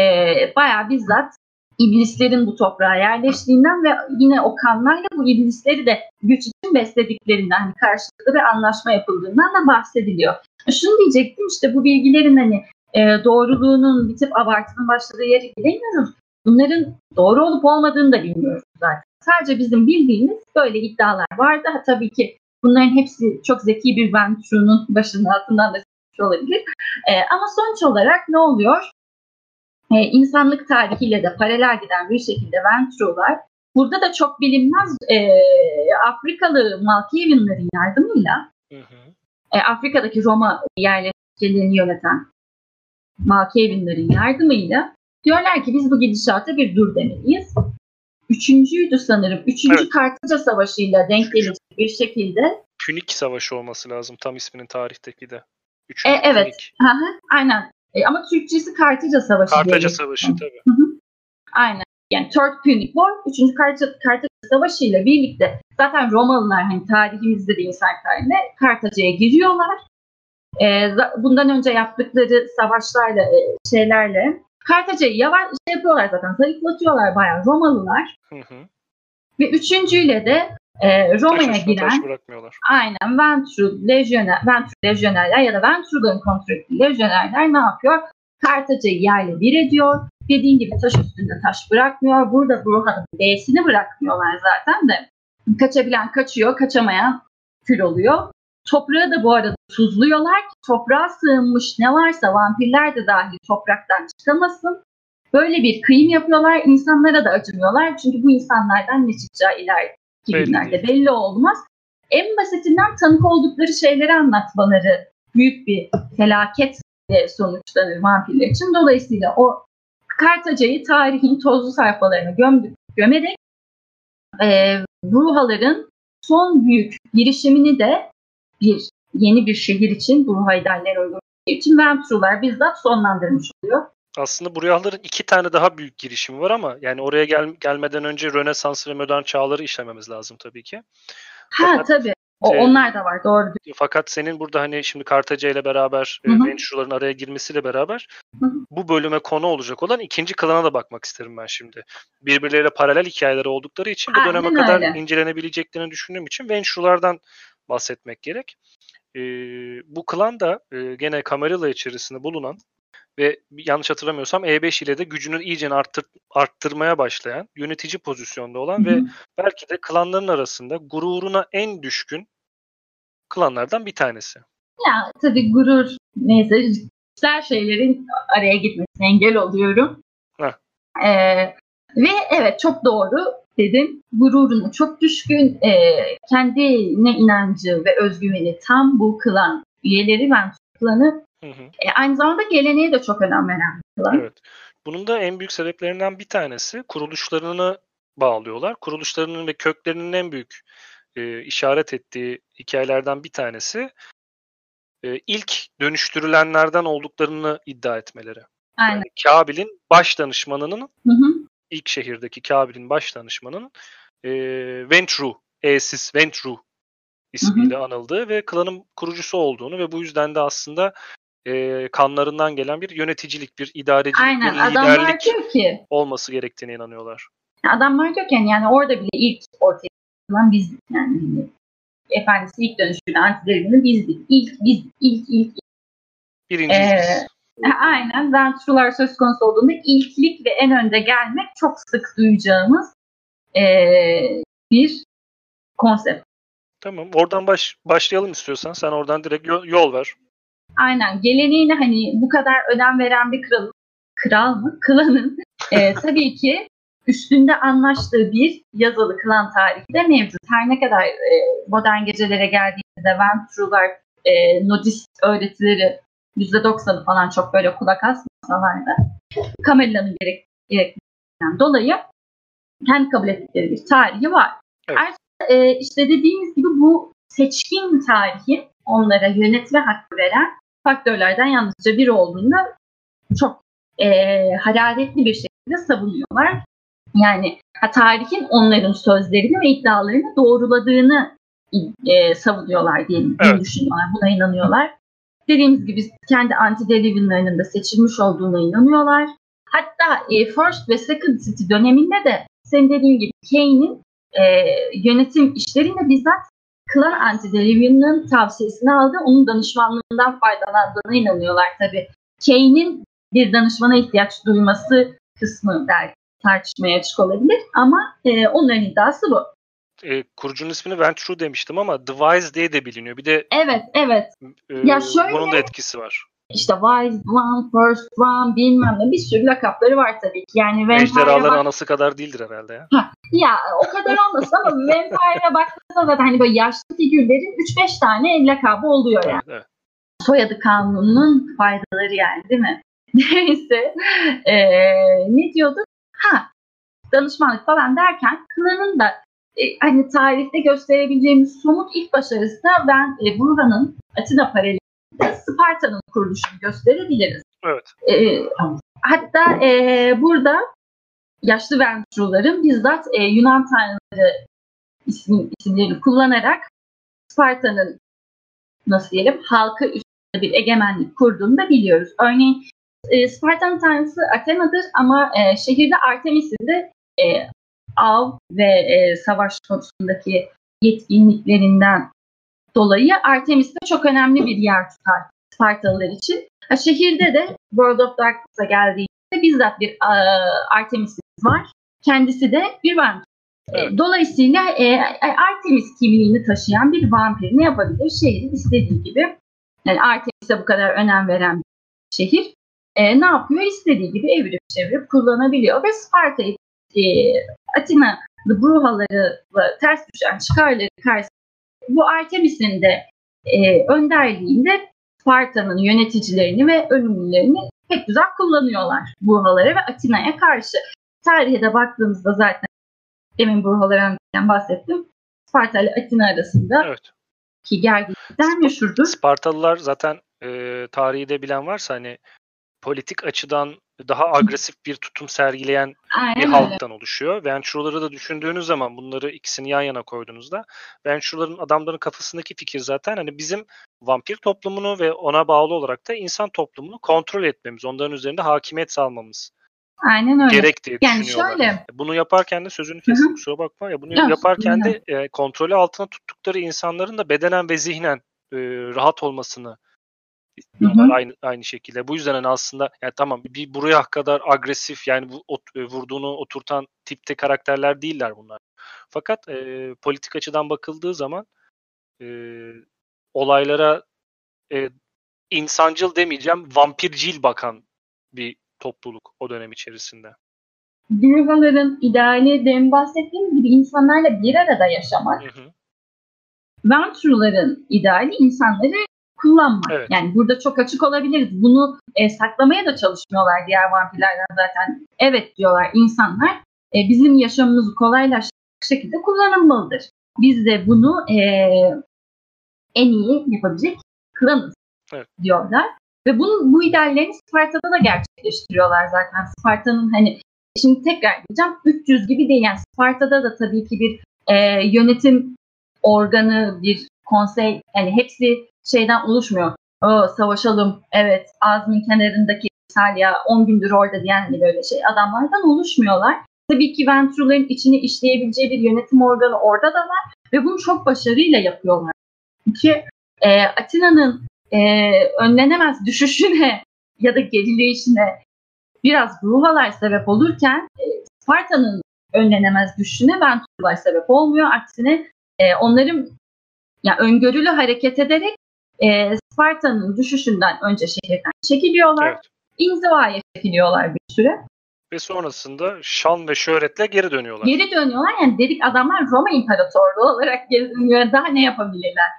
Speaker 2: bayağı bizzat iblislerin bu toprağa yerleştiğinden ve yine o kanlarla bu iblisleri de güç için beslediklerinden, hani karşılıklı bir anlaşma yapıldığından da bahsediliyor. Şunu diyecektim işte bu bilgilerin hani e, doğruluğunun bir tip abartının başladığı yere gidemiyoruz. Bunların doğru olup olmadığını da bilmiyoruz zaten. Sadece bizim bildiğimiz böyle iddialar vardı. Ha, tabii ki bunların hepsi çok zeki bir Venture'un başının altından da olabilir. E, ama sonuç olarak ne oluyor? E, insanlık tarihiyle de paralel giden bir şekilde Venture'lar burada da çok bilinmez e, Afrikalı Malkavianların yardımıyla hı hı. E, Afrika'daki Roma yerleşkelerini yöneten Malkavianların yardımıyla diyorlar ki biz bu gidişata bir dur demeliyiz. Üçüncüydü sanırım. Üçüncü evet. Kartaca Savaşı'yla denk gelecek bir şekilde.
Speaker 1: Pünik Savaşı olması lazım tam isminin tarihteki de.
Speaker 2: Üçüncü e, evet. Hı hı, aynen. E, ama Türkçesi Kartaca Savaşı.
Speaker 1: Kartaca Savaşı tabii. Hı hı.
Speaker 2: Aynen. Yani Third Punic War, 3. Kartaca, Kartaca Savaşı ile birlikte zaten Romalılar hani tarihimizde de insan tarihinde Kartaca'ya giriyorlar. E, bundan önce yaptıkları savaşlarla, e, şeylerle Kartaca'yı yavaş şey yapıyorlar zaten, zayıflatıyorlar bayağı Romalılar. Hı hı. Ve üçüncüyle de e, Roma'ya giren aynen Ventru, Lejyoner, Ventru Lejyonerler ya da Ventru'ların kontrol ettiği Lejyonerler ne yapıyor? Kartaca'yı yerle bir ediyor. Dediğin gibi taş üstünde taş bırakmıyor. Burada Bruha'nın B'sini bırakmıyorlar zaten de. Kaçabilen kaçıyor, kaçamayan kül oluyor. Toprağı da bu arada tuzluyorlar ki toprağa sığınmış ne varsa vampirler de dahil topraktan çıkamasın. Böyle bir kıyım yapıyorlar. İnsanlara da acımıyorlar. Çünkü bu insanlardan ne çıkacağı ileriki günlerde belli. belli olmaz. En basitinden tanık oldukları şeyleri anlatmaları büyük bir felaket sonuçlanır vampirler için. Dolayısıyla o Kartaca'yı tarihin tozlu sayfalarına gömdük, gömerek e, Bruhaların son büyük girişimini de bir yeni bir şehir için, Bruha idealleri uygun için Ventrular bizzat sonlandırmış oluyor.
Speaker 1: Aslında Bruhaların iki tane daha büyük girişimi var ama yani oraya gel, gelmeden önce Rönesans ve modern çağları işlememiz lazım tabii ki.
Speaker 2: Ha Fakat, tabii. O, e, onlar da var doğru.
Speaker 1: Fakat senin burada hani şimdi Kartaca ile beraber e, Venture'ların araya girmesiyle beraber Hı-hı. bu bölüme konu olacak olan ikinci klana da bakmak isterim ben şimdi. Birbirleriyle paralel hikayeleri oldukları için bu döneme Aynen kadar öyle. incelenebileceklerini düşündüğüm için Venture'lardan bahsetmek gerek. E, bu klan da e, gene Camarilla içerisinde bulunan ve yanlış hatırlamıyorsam E5 ile de gücünü iyice arttır, arttırmaya başlayan, yönetici pozisyonda olan Hı-hı. ve belki de klanların arasında gururuna en düşkün klanlardan bir tanesi.
Speaker 2: Ya tabii gurur neyse güzel şeylerin araya gitmesine engel oluyorum. Ee, ve evet çok doğru dedim. Gururuna çok düşkün, e, kendine inancı ve özgüveni tam bu klan üyeleri ben klanı Hı hı. E, aynı zamanda geleneğe de çok önem veren bir
Speaker 1: Evet. Bunun da en büyük sebeplerinden bir tanesi kuruluşlarını bağlıyorlar. Kuruluşlarının ve köklerinin en büyük e, işaret ettiği hikayelerden bir tanesi e, ilk dönüştürülenlerden olduklarını iddia etmeleri. Aynen. Yani Kabil'in baş danışmanının hı hı. ilk şehirdeki Kabil'in baş danışmanının e, Ventru, Esis Ventru ismiyle hı hı. anıldığı ve klanın kurucusu olduğunu ve bu yüzden de aslında e, kanlarından gelen bir yöneticilik, bir idarecilik, Aynen. bir liderlik ki, olması gerektiğine inanıyorlar.
Speaker 2: Adamlar diyorken yani orada bile ilk ortaya çıkan biz yani hani, efendisi ilk dönüşüyle antiderimini bizdik. İlk biz ilk ilk.
Speaker 1: Birinciyiz ee,
Speaker 2: biz. Aynen. Venture'lar söz konusu olduğunda ilklik ve en önde gelmek çok sık duyacağımız e, bir konsept.
Speaker 1: Tamam. Oradan baş, başlayalım istiyorsan. Sen oradan direkt yol, yol ver.
Speaker 2: Aynen. Geleneğine hani bu kadar önem veren bir kral, kral mı? Klanın e, tabii ki üstünde anlaştığı bir yazılı klan tarihi de mevcut. Her ne kadar e, modern gecelere geldiğimizde Ventrular, e, Nodist öğretileri %90'ı falan çok böyle kulak asmasalar da Camella'nın gerek, gerekliliğinden dolayı kendi kabul ettikleri bir tarihi var. Evet. Ayrıca e, işte dediğimiz gibi bu seçkin tarihi onlara yönetme hakkı veren faktörlerden yalnızca biri olduğunda çok e, hararetli bir şekilde savunuyorlar. Yani ha, tarihin onların sözlerini ve iddialarını doğruladığını e, savunuyorlar diyelim. Evet. düşünüyorlar, buna inanıyorlar. Dediğimiz gibi kendi anti-Delivin'lerinin de seçilmiş olduğuna inanıyorlar. Hatta e, First ve Second City döneminde de senin dediğin gibi Kane'in e, yönetim işlerinde bizzat Klan Anti-Delirium'un tavsiyesini aldı. Onun danışmanlığından faydalandığına inanıyorlar tabii. Kane'in bir danışmana ihtiyaç duyması kısmı belki tartışmaya açık olabilir ama e, onların iddiası bu.
Speaker 1: E, kurucunun ismini Venture demiştim ama The Wise diye de biliniyor. Bir de
Speaker 2: Evet, evet.
Speaker 1: e,
Speaker 2: Ya şöyle-
Speaker 1: bunun da etkisi var.
Speaker 2: İşte Wise One, First One bilmem ne bir sürü lakapları var tabii ki. Yani
Speaker 1: Ejderhaların
Speaker 2: bak-
Speaker 1: anası kadar değildir herhalde ya.
Speaker 2: ya o kadar olmasın ama Vampire'a baktığınızda zaten hani böyle yaşlı figürlerin 3-5 tane lakabı oluyor yani.
Speaker 1: Evet, evet.
Speaker 2: soyadı kanununun faydaları yani değil mi? Neyse eee, ne diyorduk? Ha danışmanlık falan derken Kına'nın da e, hani tarihte gösterebileceğimiz somut ilk başarısı da ben e, Burhan'ın Atina Sparta'nın kuruluşunu gösterebiliriz.
Speaker 1: Evet.
Speaker 2: E, hatta e, burada yaşlı Ventrulların bizzat e, Yunan tanrıları isim, isimlerini kullanarak Sparta'nın nasıl diyelim halkı üstünde bir egemenlik kurduğunu da biliyoruz. Örneğin e, Sparta'nın tanrısı Athena'dır ama e, şehirde Artemis'in de e, av ve e, savaş konusundaki yetkinliklerinden dolayı Artemis'te çok önemli bir yer tutar Spartalılar için. Şehirde de World of Darkness'a geldiğinde bizzat bir e, Artemis'imiz var. Kendisi de bir vampir. E,
Speaker 1: Evet.
Speaker 2: Dolayısıyla e, Artemis kimliğini taşıyan bir vampir ne yapabilir? Şehri istediği gibi. Yani Artemis'e bu kadar önem veren bir şehir e, ne yapıyor? İstediği gibi evirip çevirip kullanabiliyor ve Sparta'yı e, Atina'lı Bruhaları'la ters düşen çıkarları karşısında bu Artemis'in de e, önderliğinde Sparta'nın yöneticilerini ve ölümlülerini pek güzel kullanıyorlar Bruhalara ve Atina'ya karşı. Tarihe de baktığımızda zaten demin Bruhalar'dan bahsettim. Sparta ile Atina arasında
Speaker 1: Evet.
Speaker 2: ki gerginlikler meşhurdur.
Speaker 1: Spartalılar zaten e, tarihi de bilen varsa hani politik açıdan daha agresif bir tutum sergileyen bir
Speaker 2: Aynen öyle.
Speaker 1: halktan oluşuyor. Venture'ları da düşündüğünüz zaman bunları ikisini yan yana koyduğunuzda Venture'ların adamların kafasındaki fikir zaten hani bizim vampir toplumunu ve ona bağlı olarak da insan toplumunu kontrol etmemiz, onların üzerinde hakimiyet sağlamamız
Speaker 2: Aynen öyle.
Speaker 1: gerek diye
Speaker 2: Yani
Speaker 1: düşünüyorlar.
Speaker 2: şöyle
Speaker 1: Bunu yaparken de sözünü
Speaker 2: hı.
Speaker 1: kusura bakma ya bunu
Speaker 2: Yok,
Speaker 1: yaparken de e, kontrolü altına tuttukları insanların da bedenen ve zihnen e, rahat olmasını istiyorlar
Speaker 2: Hı hı.
Speaker 1: aynı aynı şekilde. Bu yüzden hani aslında yani tamam bir buraya kadar agresif yani bu ot- e, vurduğunu oturtan tipte karakterler değiller bunlar. Fakat e, politik açıdan bakıldığı zaman e, olaylara e, insancıl demeyeceğim vampircil bakan bir topluluk o dönem içerisinde.
Speaker 2: Bruhaların ideali demin bahsettiğim gibi insanlarla bir arada yaşamak.
Speaker 1: Hı hı.
Speaker 2: Venture'ların ideali insanları kullanmak.
Speaker 1: Evet.
Speaker 2: Yani burada çok açık olabiliriz. Bunu e, saklamaya da çalışmıyorlar diğer vampirlerden zaten. Evet diyorlar insanlar e, bizim yaşamımızı kolaylaştıracak şekilde kullanılmalıdır. Biz de bunu e, en iyi yapabilecek klanız
Speaker 1: Evet.
Speaker 2: diyorlar. Ve bunu, bu ideallerini Sparta'da da gerçekleştiriyorlar zaten. Sparta'nın hani şimdi tekrar diyeceğim 300 gibi değil. Yani Sparta'da da tabii ki bir e, yönetim organı, bir konsey yani hepsi şeyden oluşmuyor. O savaşalım, evet Azmin kenarındaki İtalya 10 gündür orada diyen hani böyle şey adamlardan oluşmuyorlar. Tabii ki Venture'ların içine işleyebileceği bir yönetim organı orada da var ve bunu çok başarıyla yapıyorlar. Ki e, Atina'nın e, önlenemez düşüşüne ya da gerileyişine biraz Bruhalar sebep olurken e, Sparta'nın önlenemez düşüşüne Venture'lar sebep olmuyor. Aksine e, onların ya öngörülü hareket ederek e, Sparta'nın düşüşünden önce şehirden çekiliyorlar.
Speaker 1: Evet.
Speaker 2: İnzivaya çekiliyorlar bir süre.
Speaker 1: Ve sonrasında şan ve şöhretle geri dönüyorlar.
Speaker 2: Geri dönüyorlar. Yani dedik adamlar Roma İmparatorluğu olarak geri dönüyor. Daha ne yapabilirler?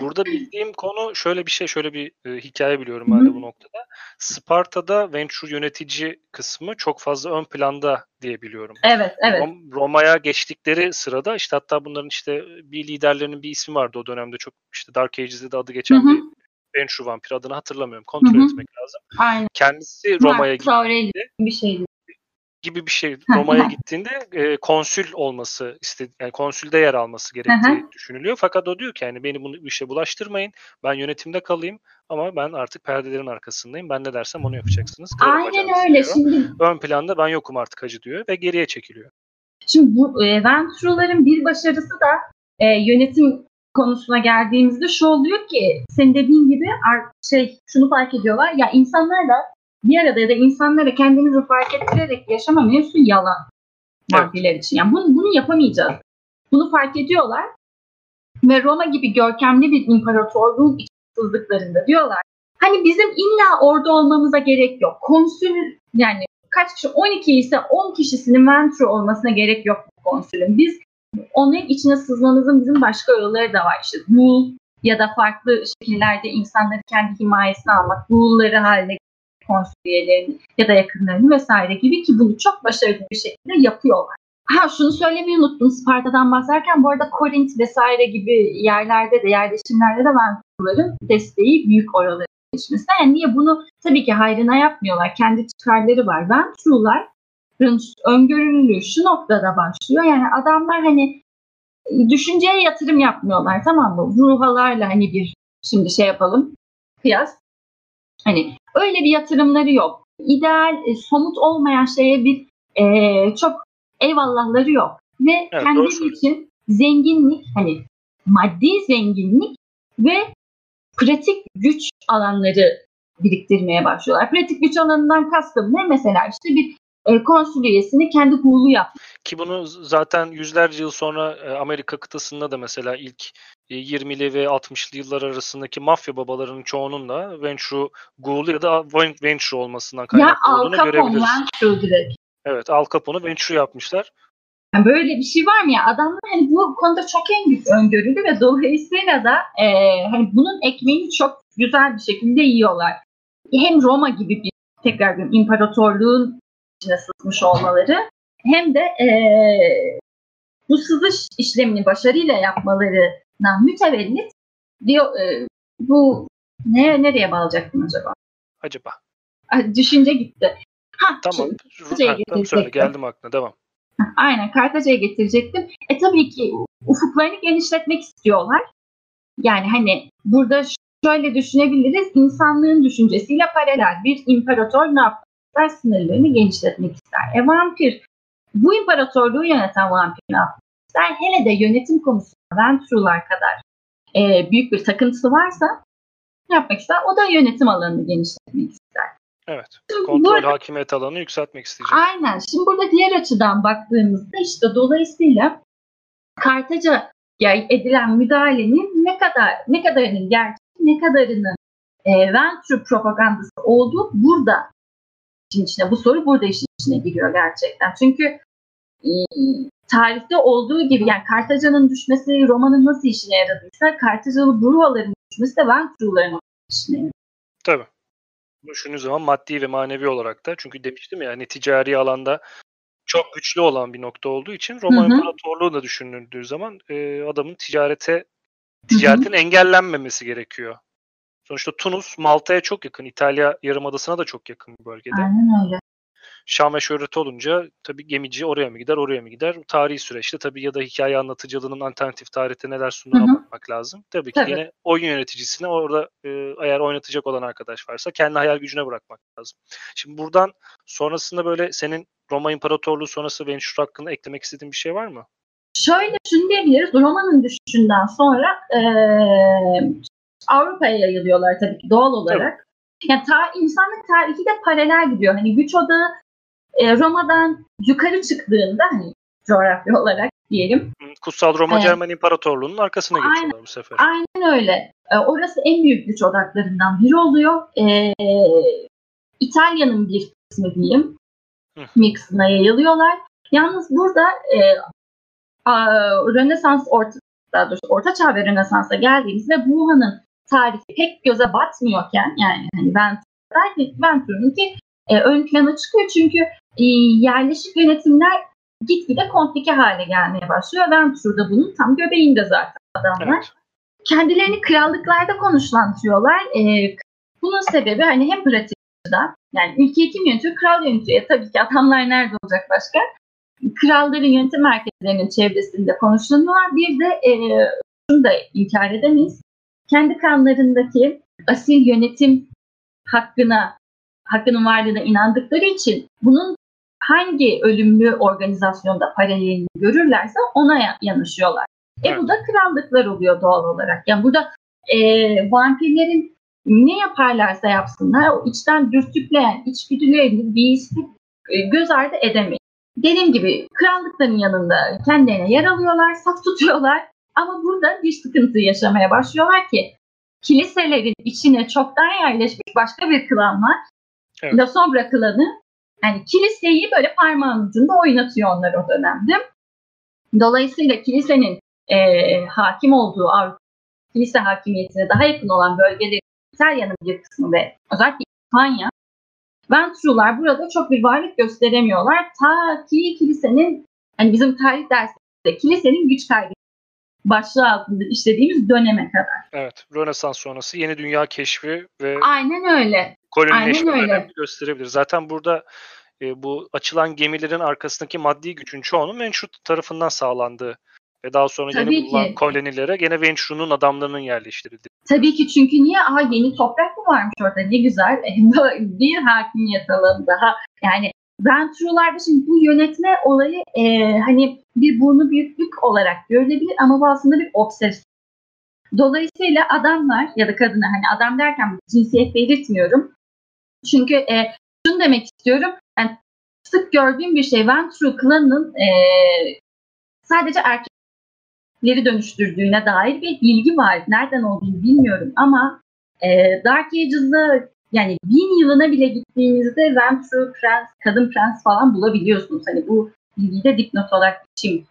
Speaker 1: Burada bildiğim konu şöyle bir şey, şöyle bir e, hikaye biliyorum ben de bu noktada. Sparta'da Venture yönetici kısmı çok fazla ön planda diye biliyorum.
Speaker 2: Evet, evet.
Speaker 1: Rom- Roma'ya geçtikleri sırada işte hatta bunların işte bir liderlerinin bir ismi vardı o dönemde çok işte Dark Ages'de de adı geçen
Speaker 2: Hı hı.
Speaker 1: bir Venture vampir adını hatırlamıyorum. Kontrol
Speaker 2: Hı hı.
Speaker 1: etmek lazım.
Speaker 2: Aynen.
Speaker 1: Kendisi Roma'ya
Speaker 2: Aurelius bir şeydi.
Speaker 1: Gibi bir şey Roma'ya gittiğinde e, konsül olması istedi yani konsülde yer alması gerektiği düşünülüyor. Fakat o diyor ki yani beni bunu bu işe bulaştırmayın. Ben yönetimde kalayım ama ben artık perdelerin arkasındayım. Ben ne dersem onu yapacaksınız.
Speaker 2: Aynen öyle.
Speaker 1: diyor.
Speaker 2: Şimdi
Speaker 1: Ön planda ben yokum artık hacı diyor ve geriye çekiliyor.
Speaker 2: Şimdi bu e, Venture'ların bir başarısı da e, yönetim konusuna geldiğimizde şu oluyor ki senin dediğin gibi şey şunu fark ediyorlar ya insanlar da bir arada ya da insanlara kendinizi fark ettirerek yaşama mevzu yalan vampirler evet. için. Yani bunu, bunu yapamayacağız. Bunu fark ediyorlar ve Roma gibi görkemli bir imparatorluğun içsizliklerinde diyorlar. Hani bizim illa orada olmamıza gerek yok. Konsül yani kaç kişi 12 ise 10 kişisinin Ventru olmasına gerek yok bu konsülün. Biz onun içine sızmamızın bizim başka yolları da var. İşte Ghoul ya da farklı şekillerde insanları kendi himayesine almak, Ghoul'ları haline konsül üyelerini ya da yakınlarını vesaire gibi ki bunu çok başarılı bir şekilde yapıyorlar. Ha şunu söylemeyi unuttum Sparta'dan bahsederken bu arada Korint vesaire gibi yerlerde de yerleşimlerde de Venturların desteği büyük oraları geçmesine. Yani niye bunu tabii ki hayrına yapmıyorlar. Kendi çıkarları var. Venturlar öngörülülüğü şu noktada başlıyor. Yani adamlar hani düşünceye yatırım yapmıyorlar tamam mı? Ruhalarla hani bir şimdi şey yapalım kıyas. Hani öyle bir yatırımları yok. İdeal, e, somut olmayan şeye bir e, çok eyvallahları yok. Ve evet, kendileri için zenginlik hani maddi zenginlik ve pratik güç alanları biriktirmeye başlıyorlar. Pratik güç alanından kastım ne? Mesela işte bir e, konsül üyesini kendi hulu yaptı.
Speaker 1: Ki bunu zaten yüzlerce yıl sonra e, Amerika kıtasında da mesela ilk 20'li e, ve 60'lı yıllar arasındaki mafya babalarının çoğunun da Venture Ghoul ya da Venture olmasından kaynaklı ya, olduğunu görebiliriz. Direkt. Evet Al Capone'u Venture yapmışlar.
Speaker 2: Yani böyle bir şey var mı ya? Adamlar hani bu konuda çok en büyük öngörülü ve dolayısıyla da e, hani bunun ekmeğini çok güzel bir şekilde yiyorlar. Hem Roma gibi bir tekrar bir imparatorluğun içine sızmış olmaları hem de e, bu sızış işlemini başarıyla yapmalarından mütevellit diyor, e, bu ne nereye bağlayacaktım acaba?
Speaker 1: Acaba.
Speaker 2: Düşünce gitti.
Speaker 1: Ha, tamam. Kartaca'ya söyle geldim aklına devam.
Speaker 2: Aynen Kartaca'ya getirecektim. E tabii ki ufuklarını genişletmek istiyorlar. Yani hani burada şöyle düşünebiliriz. İnsanlığın düşüncesiyle paralel bir imparator ne yapmak ister? Sınırlarını genişletmek ister. E vampir bu imparatorluğu yöneten vampir ne yapmak ister? Hele de yönetim konusunda Venture'lar kadar e, büyük bir takıntısı varsa ne yapmak ister? O da yönetim alanını genişletmek ister.
Speaker 1: Evet. Kontrol burada, hakimiyet alanını yükseltmek isteyecek.
Speaker 2: Aynen. Şimdi burada diğer açıdan baktığımızda işte dolayısıyla Kartaca edilen müdahalenin ne kadar ne kadarının gerçek, ne kadarının e, Venture propagandası olduğu burada işin içine. Bu soru burada işin içine giriyor gerçekten. Çünkü e, tarihte olduğu gibi yani Kartaca'nın düşmesi Roma'nın nasıl işine yaradıysa Kartacalı Bruvaların düşmesi de Venture'ların işine yaradı.
Speaker 1: Tabii düşündüğün zaman maddi ve manevi olarak da çünkü demiştim ya hani ticari alanda çok güçlü olan bir nokta olduğu için Roma hı hı. İmparatorluğu da düşünüldüğü zaman e, adamın ticarete ticaretin hı hı. engellenmemesi gerekiyor. Sonuçta Tunus Malta'ya çok yakın, İtalya Yarımadası'na da çok yakın bir bölgede.
Speaker 2: Aynen öyle.
Speaker 1: Şam ve şöhreti olunca tabii gemici oraya mı gider, oraya mı gider? Tarihi süreçte tabii ya da hikaye anlatıcılığının alternatif tarihte neler sunduğuna bakmak lazım. Tabii ki tabii. yine oyun yöneticisine orada e, eğer oynatacak olan arkadaş varsa kendi hayal gücüne bırakmak lazım. Şimdi buradan sonrasında böyle senin Roma İmparatorluğu sonrası Venture hakkında eklemek istediğin bir şey var mı?
Speaker 2: Şöyle şunu diyebiliriz. Roma'nın düşüşünden sonra e, Avrupa'ya yayılıyorlar tabii ki doğal olarak. Tabii. Yani ta, insanlık tarihi de paralel gidiyor. Hani güç odağı e, Roma'dan yukarı çıktığında hani coğrafya olarak diyelim.
Speaker 1: Kutsal Roma evet. Cermen İmparatorluğu'nun arkasına geçiyorlar aynen, bu sefer.
Speaker 2: Aynen öyle. E, orası en büyük güç odaklarından biri oluyor. E, İtalya'nın bir kısmı diyeyim. Mix'ına yayılıyorlar. Yalnız burada e, a, Rönesans orta, daha doğrusu Orta Çağ ve Rönesans'a geldiğimizde Wuhan'ın tarihi pek göze batmıyorken yani hani Ventura'daki Ventura'nınki e, ön plana çıkıyor çünkü e, yerleşik yönetimler gitgide komplike hale gelmeye başlıyor. Venture'da bunun tam göbeğinde zaten adamlar. Evet. Kendilerini krallıklarda konuşlandırıyorlar. E, bunun sebebi hani hem pratik açıdan yani ülkeyi kim yönetiyor? Kral yönetiyor. E, tabii ki adamlar nerede olacak başka? Kralların yönetim merkezlerinin çevresinde konuşlanıyorlar. Bir de e, şunu da inkar edemeyiz. Kendi kanlarındaki asil yönetim hakkına hakkının varlığına inandıkları için bunun hangi ölümlü organizasyonda paralelini görürlerse ona yanaşıyorlar. E
Speaker 1: Evet.
Speaker 2: bu da krallıklar oluyor doğal olarak. Yani burada e, vampirlerin ne yaparlarsa yapsınlar o içten dürtükleyen içgüdülerini bir e, göz ardı edemeyin. Dediğim gibi krallıkların yanında kendilerine yer alıyorlar, saf tutuyorlar. Ama burada bir sıkıntı yaşamaya başlıyorlar ki kiliselerin içine çoktan yerleşmiş başka bir klan var.
Speaker 1: Evet.
Speaker 2: La Sombra klanı yani kiliseyi böyle parmağın ucunda oynatıyor onlar o dönemde. Dolayısıyla kilisenin e, hakim olduğu Avrupa, kilise hakimiyetine daha yakın olan bölgeleri İtalya'nın bir kısmı ve özellikle İspanya Ventrular burada çok bir varlık gösteremiyorlar. Ta ki kilisenin hani bizim tarih dersinde kilisenin güç kaybı başlığı altında işlediğimiz döneme kadar.
Speaker 1: Evet. Rönesans sonrası yeni dünya keşfi ve
Speaker 2: Aynen öyle.
Speaker 1: kolonileşme
Speaker 2: aynen öyle.
Speaker 1: gösterebilir. Zaten burada e, bu açılan gemilerin arkasındaki maddi gücün çoğunun Venture tarafından sağlandığı ve daha sonra
Speaker 2: Tabii
Speaker 1: yeni bulunan
Speaker 2: ki.
Speaker 1: kolonilere gene Venture'un adamlarının yerleştirildiği.
Speaker 2: Tabii ki çünkü niye? Aha yeni toprak mı varmış orada ne güzel. bir hakimiyet alanı daha. Yani Venture'larda şimdi bu yönetme olayı e, hani bir burnu büyüklük olarak görülebilir ama bu aslında bir obsesyon. Dolayısıyla adamlar ya da kadına hani adam derken cinsiyet belirtmiyorum. Çünkü e, şunu demek istiyorum. Yani sık gördüğüm bir şey Ventrue klanının e, sadece erkekleri dönüştürdüğüne dair bir bilgi var. Nereden olduğunu bilmiyorum ama e, Dark Ages'da yani bin yılına bile gittiğinizde Ventrue prens, kadın prens falan bulabiliyorsunuz. Hani bu bilgiyi de dipnot olarak geçeyim.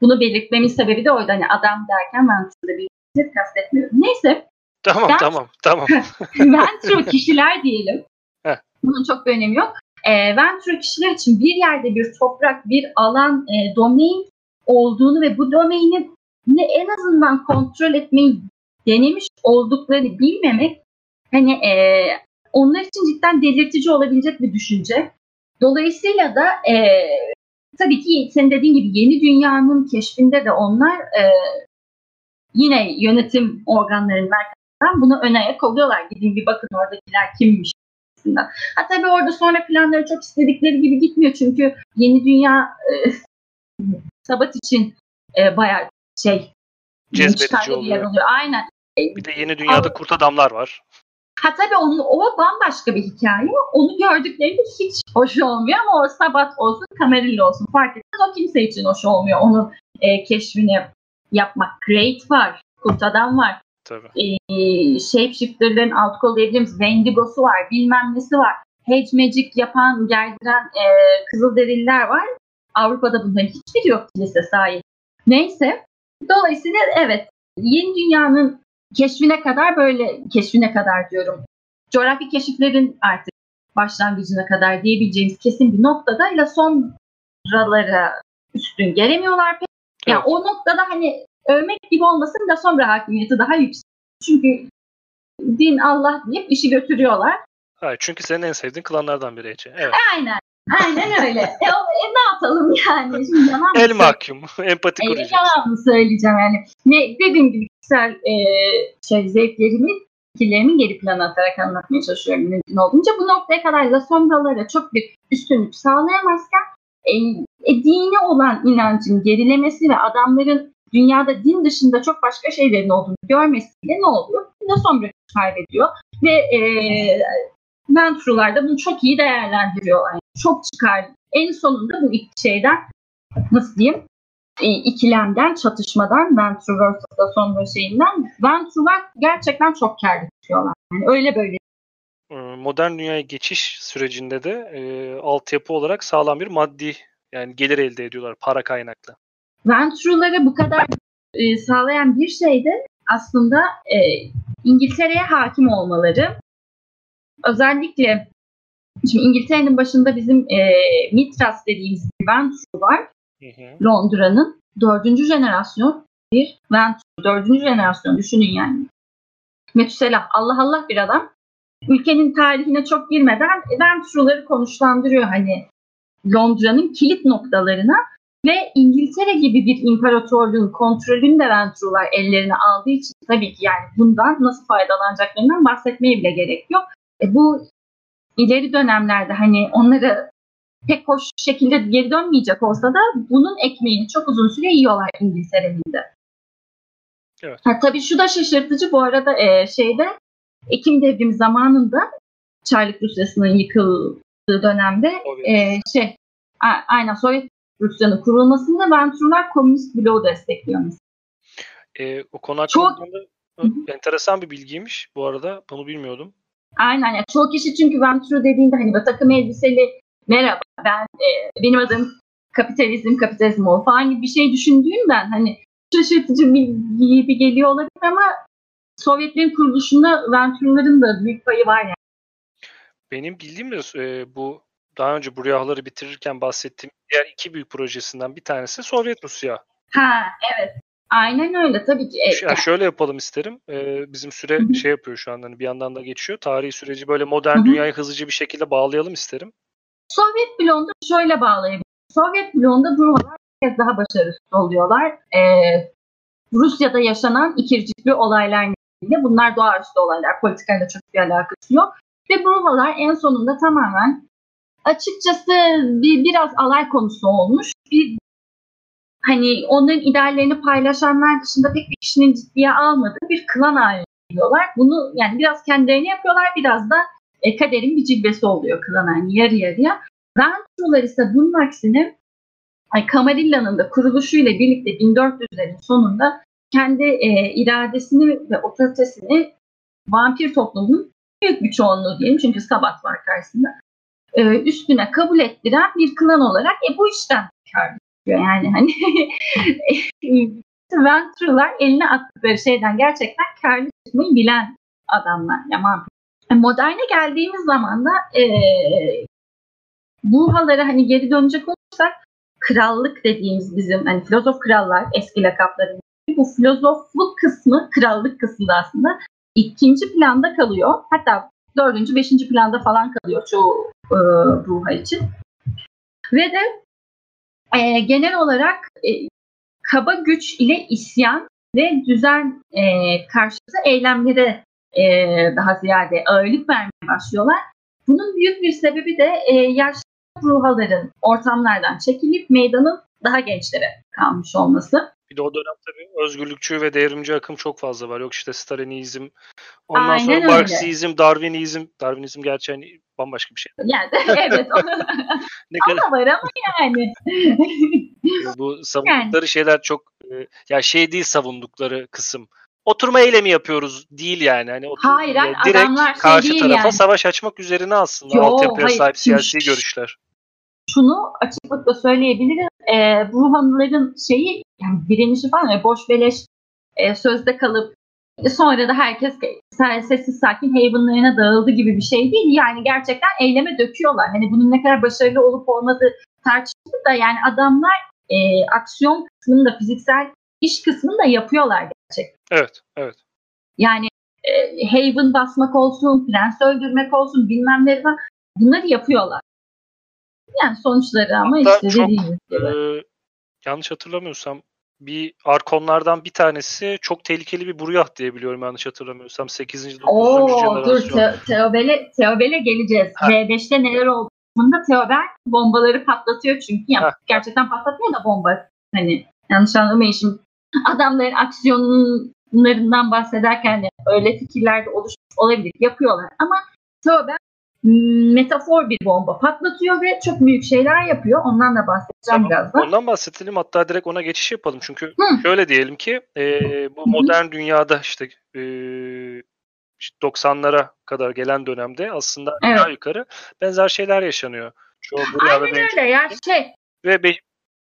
Speaker 2: Bunu belirtmemin sebebi de oydu. Hani adam derken Ventrue'da bir cinsiyet kastetmiyorum. Neyse
Speaker 1: Tamam
Speaker 2: Ben-
Speaker 1: tamam tamam.
Speaker 2: Venture kişiler diyelim.
Speaker 1: Heh.
Speaker 2: Bunun çok bir önemi yok. E, Venture kişiler için bir yerde bir toprak, bir alan, e, domain olduğunu ve bu domaini ne en azından kontrol etmeyi denemiş olduklarını bilmemek hani e, onlar için cidden delirtici olabilecek bir düşünce. Dolayısıyla da e, tabii ki senin dediğin gibi yeni dünyanın keşfinde de onlar e, yine yönetim organlarının merkezinden bunu ön ayak oluyorlar. Gidin bir bakın oradakiler kimmiş aslında. Ha tabii orada sonra planları çok istedikleri gibi gitmiyor çünkü yeni dünya e, Sabat için e, bayağı şey
Speaker 1: Cezbedici oluyor.
Speaker 2: oluyor. Aynen.
Speaker 1: Bir de yeni dünyada kurt adamlar var.
Speaker 2: Ha tabii onun, o bambaşka bir hikaye. Onu gördüklerinde hiç hoş olmuyor ama o Sabat olsun, Camarilla olsun fark etmez. O kimse için hoş olmuyor. Onu e, keşfini yapmak. Great var, Kurt Adam var.
Speaker 1: Tabii.
Speaker 2: E, Shapeshifter'ların alt kol dediğimiz Wendigo'su var, bilmem nesi var. Hedge Magic yapan, gerdiren e, Kızılderililer var. Avrupa'da bunların hiçbiri yok kilise sahip. Neyse. Dolayısıyla evet yeni dünyanın keşfine kadar böyle keşfine kadar diyorum. Coğrafi keşiflerin artık başlangıcına kadar diyebileceğimiz kesin bir noktada ile sonralara üstün gelemiyorlar pek. Yani
Speaker 1: Evet.
Speaker 2: o noktada hani övmek gibi olmasın da sonra hakimiyeti daha yüksek. Çünkü din Allah deyip işi götürüyorlar.
Speaker 1: Hayır, çünkü senin en sevdiğin klanlardan biri Ece. Evet.
Speaker 2: Aynen. Aynen öyle. e, o, e, ne yapalım yani? Şimdi yalan mı
Speaker 1: El mahkum. Empati
Speaker 2: Evet,
Speaker 1: kuracağız.
Speaker 2: yalan mı söyleyeceğim yani. Ne, dediğim gibi kişisel e, şey, zevklerimi, fikirlerimi geri plana atarak anlatmaya çalışıyorum mümkün olduğunca. Bu noktaya kadar La Sombra'lara çok bir üstünlük sağlayamazken e, e, dine olan inancın gerilemesi ve adamların dünyada din dışında çok başka şeylerin olduğunu görmesiyle ne oluyor? La Sombra kaybediyor ve e, Venture'lar da bunu çok iyi değerlendiriyorlar. Yani çok çıkar. En sonunda bu iki şeyden nasıl diyeyim? e, ikilemden, çatışmadan, Venture vs. da sonra şeyinden Venture'lar gerçekten çok kârlı çıkıyorlar. Yani öyle böyle.
Speaker 1: Modern dünyaya geçiş sürecinde de e, altyapı olarak sağlam bir maddi yani gelir elde ediyorlar para kaynaklı.
Speaker 2: Venture'ları bu kadar e, sağlayan bir şey de aslında e, İngiltere'ye hakim olmaları. Özellikle şimdi İngiltere'nin başında bizim e, Mitras dediğimiz bir Venture var. Londra'nın dördüncü jenerasyon bir Venture. Dördüncü jenerasyon düşünün yani. Metüselah Allah Allah bir adam. Ülkenin tarihine çok girmeden Venture'ları konuşlandırıyor hani Londra'nın kilit noktalarına ve İngiltere gibi bir imparatorluğun kontrolünü de Venture'lar ellerine aldığı için tabii ki yani bundan nasıl faydalanacaklarından bahsetmeye bile gerek yok. E bu ileri dönemlerde hani onları pek hoş şekilde geri dönmeyecek olsa da bunun ekmeğini çok uzun süre yiyorlar İngiltere'nin de.
Speaker 1: Evet.
Speaker 2: Ha, tabii şu da şaşırtıcı bu arada e, şeyde Ekim devrimi zamanında Çarlık Rusyası'nın yıkıldığı dönemde
Speaker 1: Sovyet.
Speaker 2: e, şey a- aynen Sovyet Rusya'nın kurulmasında Venturlar Komünist Bloğu destekliyor mesela.
Speaker 1: E, o konu
Speaker 2: Çok-
Speaker 1: hakkında enteresan bir bilgiymiş bu arada. Bunu bilmiyordum.
Speaker 2: Aynen yani çoğu kişi çünkü Ventura dediğinde hani böyle takım elbiseli merhaba ben e, benim adım kapitalizm kapitalizm o falan gibi bir şey düşündüğünden hani şaşırtıcı bir gibi geliyor olabilir ama Sovyetlerin kuruluşunda Ventura'ların da büyük payı var yani.
Speaker 1: Benim bildiğim de e, bu daha önce bu rüyaları bitirirken bahsettiğim diğer iki büyük projesinden bir tanesi Sovyet Rusya.
Speaker 2: Ha evet. Aynen öyle tabii ki. E,
Speaker 1: yani şöyle yapalım isterim. E, bizim süre
Speaker 2: Hı hı.
Speaker 1: şey yapıyor şu anda hani bir yandan da geçiyor. Tarihi süreci böyle modern
Speaker 2: Hı hı.
Speaker 1: dünyayı hızlıca bir şekilde bağlayalım isterim.
Speaker 2: Sovyet bloğunda şöyle bağlayabiliriz. Sovyet bloğunda Bruvalar bir kez daha başarısız oluyorlar. Ee, Rusya'da yaşanan ikircikli olaylar nedeniyle bunlar doğaüstü olaylar. Politikayla çok bir alakası yok. Ve Bruvalar en sonunda tamamen açıkçası bir biraz alay konusu olmuş. Bir hani onların ideallerini paylaşanlar dışında pek bir kişinin ciddiye almadığı bir klan haline geliyorlar. Bunu yani biraz kendilerini yapıyorlar biraz da e, kaderin bir cilvesi oluyor klan yani yarı yarıya. Venture'lar ise bunun aksine ay, Camarilla'nın da kuruluşuyla birlikte 1400'lerin sonunda kendi e, iradesini ve otoritesini vampir toplumunun büyük bir çoğunluğu diyelim çünkü Sabat var karşısında e, üstüne kabul ettiren bir klan olarak e, bu işten kar ediyor. Yani hani Venture'lar eline attıkları şeyden gerçekten karlı çıkmayı bilen adamlar. Yani vampir. E, Moderne geldiğimiz zaman da e, Buhalara hani geri dönecek olursak krallık dediğimiz bizim hani filozof krallar eski lakapları bu filozofluk kısmı krallık kısmı da aslında ikinci planda kalıyor. Hatta dördüncü, beşinci planda falan kalıyor çoğu e, ruha için. Ve de e, genel olarak e, kaba güç ile isyan ve düzen e, karşıtı eylemlere e, daha ziyade ağırlık vermeye başlıyorlar. Bunun büyük bir sebebi de e, yaşlı ruhaların ortamlardan çekilip meydanın daha gençlere kalmış olması.
Speaker 1: Bir de o dönem tabii özgürlükçü ve devrimci akım çok fazla var. Yok işte Stalinizm, ondan
Speaker 2: Aynen
Speaker 1: sonra
Speaker 2: öyle.
Speaker 1: Marksizm, Darwinizm. Darwinizm gerçi hani bambaşka bir şey.
Speaker 2: Yani evet o
Speaker 1: Ne kadar
Speaker 2: da var ama yani.
Speaker 1: bu savundukları şeyler çok e, ya şey değil savundukları kısım. Oturma eylemi yapıyoruz değil yani. Hani otur,
Speaker 2: Hayır, hayır,
Speaker 1: direkt
Speaker 2: adamlar şey
Speaker 1: karşı tarafa
Speaker 2: yani.
Speaker 1: savaş açmak üzerine aslında
Speaker 2: Yo,
Speaker 1: altyapıya
Speaker 2: hayır.
Speaker 1: sahip siyasi görüşler.
Speaker 2: Şunu açıklıkla söyleyebiliriz. E, bu hanıların şeyi yani direnişi falan öyle boş beleş e, sözde kalıp e, sonra da herkes se- sessiz sakin havenlarına dağıldı gibi bir şey değil. Yani gerçekten eyleme döküyorlar. Hani bunun ne kadar başarılı olup olmadığı tartışılır da yani adamlar e, aksiyon kısmını da fiziksel iş kısmını da yapıyorlar gerçekten.
Speaker 1: Evet, evet.
Speaker 2: Yani e, Haven basmak olsun, prens öldürmek olsun bilmem ne bunları yapıyorlar. Yani sonuçları ama
Speaker 1: Hatta
Speaker 2: işte
Speaker 1: çok,
Speaker 2: dediğimiz gibi.
Speaker 1: Ee, yanlış hatırlamıyorsam bir arkonlardan bir tanesi çok tehlikeli bir buryah diye biliyorum yanlış hatırlamıyorsam 8. 9.
Speaker 2: Oo dur. Te- Teobel'e Teobel'e geleceğiz.
Speaker 1: Ha.
Speaker 2: V5'te neler oldu? Bunda Teobel bombaları patlatıyor çünkü. Yani
Speaker 1: Ha.
Speaker 2: gerçekten patlatmıyor da bomba. Hani yanlış anlamayın şimdi. Adamların aksiyonlarından bahsederken de öyle fikirler de oluşmuş olabilir. Yapıyorlar ama Teobel metafor bir bomba patlatıyor ve çok büyük şeyler yapıyor. Ondan da bahsedeceğim
Speaker 1: Tamam.
Speaker 2: birazdan.
Speaker 1: Ondan bahsedelim hatta direkt ona geçiş yapalım. Çünkü
Speaker 2: Hı.
Speaker 1: şöyle diyelim ki e, bu modern dünyada işte, e, işte 90'lara kadar gelen dönemde aslında
Speaker 2: Evet.
Speaker 1: aşağı yukarı benzer şeyler yaşanıyor. Çoğu
Speaker 2: Aynen öyle ya şey
Speaker 1: ve be-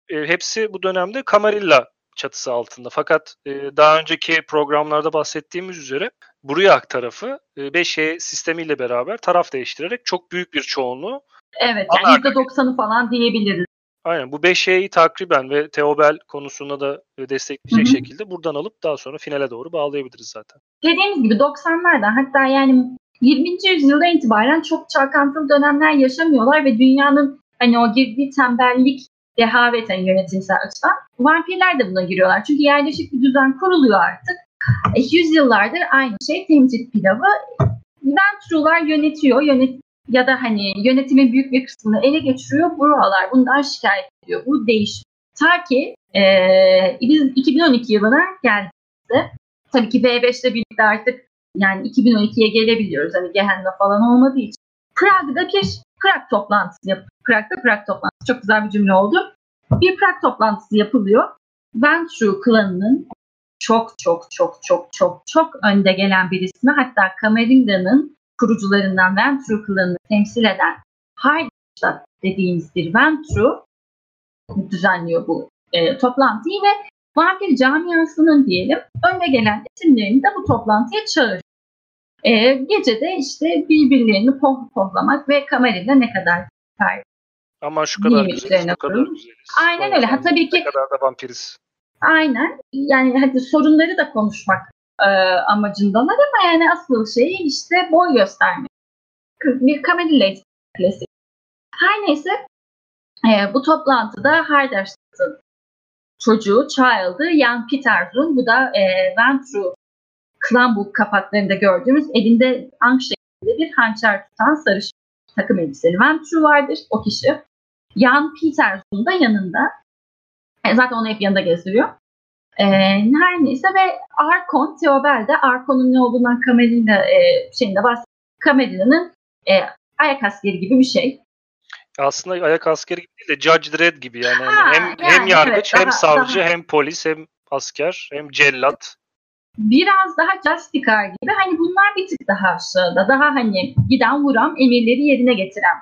Speaker 1: e, hepsi bu dönemde Camarilla çatısı altında. Fakat e, daha önceki programlarda bahsettiğimiz üzere Buryak tarafı 5E sistemiyle beraber taraf değiştirerek çok büyük bir çoğunluğu
Speaker 2: evet yani %90'ı falan diyebiliriz.
Speaker 1: Aynen bu 5Y'yi takriben ve Teobel konusunda da e, destekleyecek
Speaker 2: Hı hı.
Speaker 1: şekilde buradan alıp daha sonra finale doğru bağlayabiliriz zaten.
Speaker 2: dediğimiz gibi 90'lardan hatta yani 20. yüzyılda itibaren çok çalkantılı dönemler yaşamıyorlar ve dünyanın hani o girdiği tembellik rehavet hani yönetimsel açıdan vampirler de buna giriyorlar. Çünkü yerleşik bir düzen kuruluyor artık. E, yüzyıllardır aynı şey temcit pilavı. Venture'lar yönetiyor. Yönet ya da hani yönetimin büyük bir kısmını ele geçiriyor. Buralar bundan şikayet ediyor. Bu değişiyor. Ta ki e, biz 2012 yılına geldiğimizde tabii ki B5 ile birlikte artık yani 2012'ye gelebiliyoruz. Hani Gehenna falan olmadığı için. Prag'da bir Prag toplantısı yap. Prag'da Prag toplantısı. Çok güzel bir cümle oldu. Bir Prag toplantısı yapılıyor. Ventru klanının çok çok çok çok çok çok önde gelen bir ismi. Hatta Kamerinda'nın kurucularından Ventru klanını temsil eden Heidelstadt dediğimiz bir Ventru düzenliyor bu e, toplantıyı ve vampir camiasının diyelim önde gelen isimlerini de bu toplantıya çağırıyor. E, gecede işte birbirlerini pohpohlamak ve kamerayla ne kadar süper.
Speaker 1: Ama şu kadar güzeliz, bu kadar güzeliz.
Speaker 2: Aynen öyle. Ha, tabii ki.
Speaker 1: Ne kadar da vampiriz.
Speaker 2: Aynen. Yani hadi sorunları da konuşmak e, amacındalar ama yani asıl şey işte boy göstermek. Bir kamerayla klasik. Her neyse e, bu toplantıda Heiderstadt'ın çocuğu, child'ı Jan Peterson. Bu da e, Ventru Klamburg kapaklarında gördüğümüz elinde ank şeklinde bir hançer tutan sarışın takım elbiseli Ventru vardır o kişi. Jan Peterson da yanında. E, zaten onu hep yanında gezdiriyor. E, her neyse ve Arkon, Theobald de Arkon'un ne olduğundan Kamerina e, şeyinde bahsediyor. Kamelina'nın e, ayak askeri gibi bir şey.
Speaker 1: Aslında ayak askeri gibi değil de Judge Dredd gibi yani. Ha, hem yani, hem yargıç evet, hem daha, savcı daha... hem polis hem asker hem cellat.
Speaker 2: Biraz daha Justicar gibi hani bunlar bir tık daha aşağıda. Daha hani giden vuran emirleri yerine getiren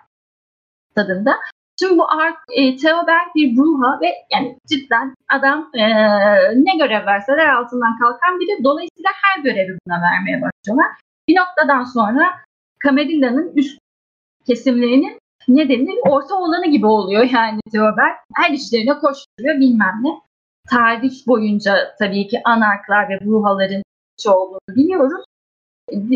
Speaker 2: tadında. Şimdi bu Ar e, Theobald bir bruha ve yani cidden adam e, ne görev verseler altından kalkan biri. Dolayısıyla her görevi buna vermeye başlıyorlar. Bir noktadan sonra Camarilla'nın üst kesimlerinin ne denir orta olanı gibi oluyor yani Theobald. Her işlerine koşturuyor bilmem ne. Tarih boyunca tabii ki anarklar ve bruhaların olduğunu biliyoruz.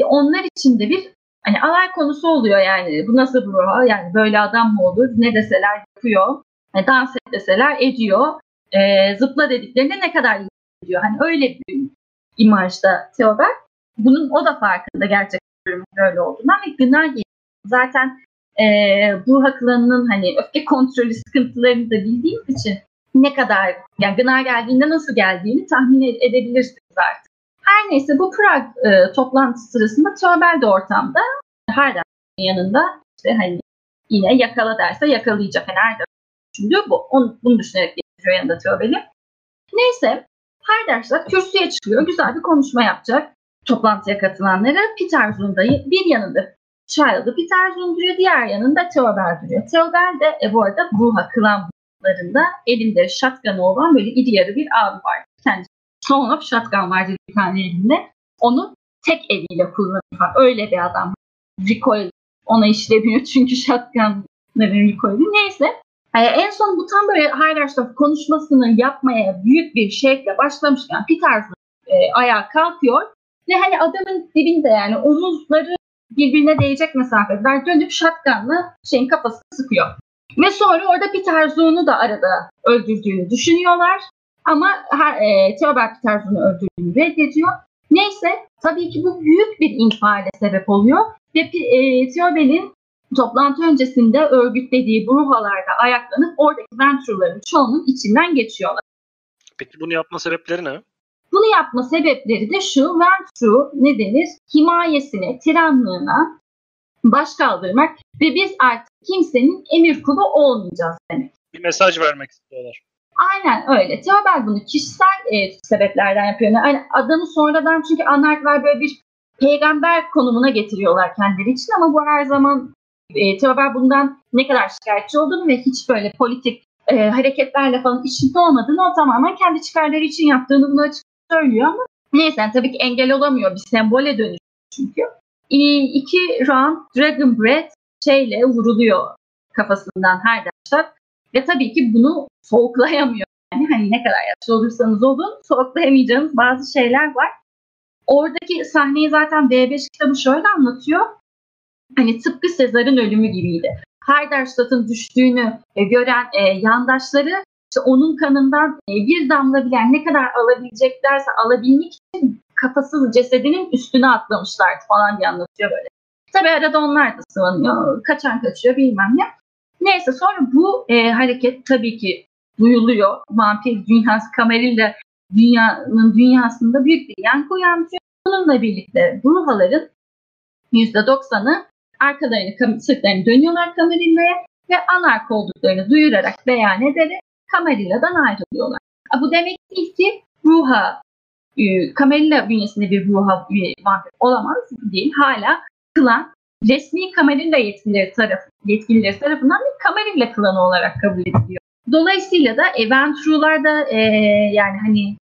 Speaker 2: Onlar için de bir hani alay konusu oluyor yani. Bu nasıl bruha? Yani böyle adam mı olur? Ne deseler yapıyor. Yani dans et deseler ediyor. E, zıpla dediklerinde ne kadar ediyor. Hani öyle bir imajda Theobald. Bunun o da farkında gerçekten böyle olduğundan ve gına Zaten e, bu haklarının hani öfke kontrolü sıkıntılarını da bildiğimiz için ne kadar yani gına geldiğinde nasıl geldiğini tahmin edebilirsiniz artık. Her neyse bu Prag e, toplantısı sırasında Töbel de ortamda Herdem'in yanında işte hani yine yakala derse yakalayacak. Yani Herdem düşündüğü bu. Onu, bunu düşünerek getiriyor yanında Töbel'i. Neyse Herdem'de kürsüye çıkıyor. Güzel bir konuşma yapacak toplantıya katılanlara. Peter Zunda'yı bir yanında Child'ı Peter duruyor, diğer yanında Theobald duruyor. Theobald de e, bu arada Bruha klanlarında elinde shotgun olan böyle iri yarı bir abi var. Kendisi Son of Shotgun vardı bir tane elinde. Onu tek eliyle kullanıyor. Öyle bir adam. Recoil ona işlemiyor çünkü shotgunların recoil'i. Neyse. Yani e, en son bu tam böyle Heidersdorf konuşmasını yapmaya büyük bir şekle başlamışken Peter e, ayağa kalkıyor ve hani adamın dibinde yani omuzları birbirine değecek mesafeler dönüp shotgunla şeyin kafasını sıkıyor. Ve sonra orada Peter Zoon'u da arada öldürdüğünü düşünüyorlar. Ama her, e, Peter Zoon'u öldürdüğünü reddediyor. Neyse tabii ki bu büyük bir infiale sebep oluyor. Ve e, Theobald'in toplantı öncesinde örgütlediği bruhalarda ayaklanıp oradaki venture'ların çoğunun içinden geçiyorlar.
Speaker 1: Peki bunu yapma sebepleri ne?
Speaker 2: Bunu yapma sebepleri de şu, Ventru ne denir? Himayesine, tiranlığına baş kaldırmak ve biz artık kimsenin emir kulu olmayacağız demek.
Speaker 1: Bir mesaj vermek istiyorlar.
Speaker 2: Aynen öyle. Theobald bunu kişisel e, sebeplerden yapıyor. Yani adamı sonradan çünkü anarklar böyle bir peygamber konumuna getiriyorlar kendileri için ama bu her zaman e, Theobald bundan ne kadar şikayetçi olduğunu ve hiç böyle politik e, hareketlerle falan içinde olmadığını o tamamen kendi çıkarları için yaptığını bunu açık söylüyor ama neyse yani tabii ki engel olamıyor. Bir sembole dönüş çünkü. İki round Dragon Breath şeyle vuruluyor kafasından her dersten. Ve tabii ki bunu soğuklayamıyor. Yani hani ne kadar yaşlı olursanız olun soğuklayamayacağınız bazı şeyler var. Oradaki sahneyi zaten B5 kitabı şöyle anlatıyor. Hani tıpkı Sezar'ın ölümü gibiydi. Heiderstadt'ın düştüğünü gören e, yandaşları işte onun kanından e, bir damla bile ne kadar alabileceklerse alabilmek için kafasız cesedinin üstüne atlamışlar falan diye anlatıyor böyle. Tabi arada onlar da sıvanıyor. Kaçan kaçıyor bilmem ne. Neyse sonra bu e, hareket tabii ki duyuluyor. Vampir dünyası kamerayla dünyanın dünyasında büyük bir yankı uyandırıyor. Bununla birlikte Bruhaların %90'ı arkalarını, sırtlarını dönüyorlar Camarilla'ya ve anark olduklarını duyurarak beyan ederek Camarilla'dan ayrılıyorlar. Bu demek değil ki Ruha, Camarilla e, bünyesinde bir Ruha vampir olamaz değil. Hala klan resmi Camarilla yetkilileri, taraf, yetkilileri tarafından bir Camarilla klanı olarak kabul ediliyor. Dolayısıyla da Eventru'lar da e, yani hani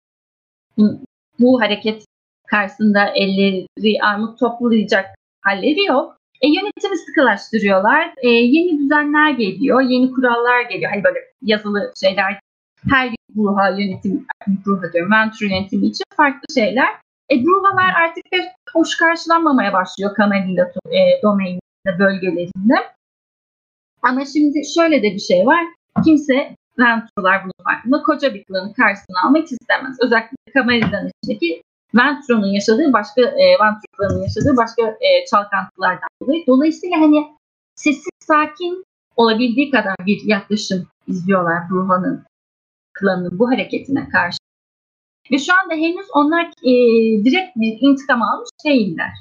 Speaker 2: bu hareket karşısında elleri armut toplayacak halleri yok. E, yönetimi sıkılaştırıyorlar. E, yeni düzenler geliyor, yeni kurallar geliyor. Hani böyle yazılı şeyler her ruha yönetim, ruha diyorum, venture yönetimi için farklı şeyler. E, artık bir hoş karşılanmamaya başlıyor Kamelilla e, domaininde, bölgelerinde. Ama şimdi şöyle de bir şey var. Kimse Venture'lar bunun farkında koca bir klanı karşısına almak istemez. Özellikle Kamelilla'nın içindeki Venture'un yaşadığı başka e, Venture'ların yaşadığı başka e, çalkantılardan dolayı. Dolayısıyla hani sessiz sakin olabildiği kadar bir yaklaşım izliyorlar Bruha'nın klanının bu hareketine karşı. Ve şu anda henüz onlar e, direkt bir intikam almış değiller.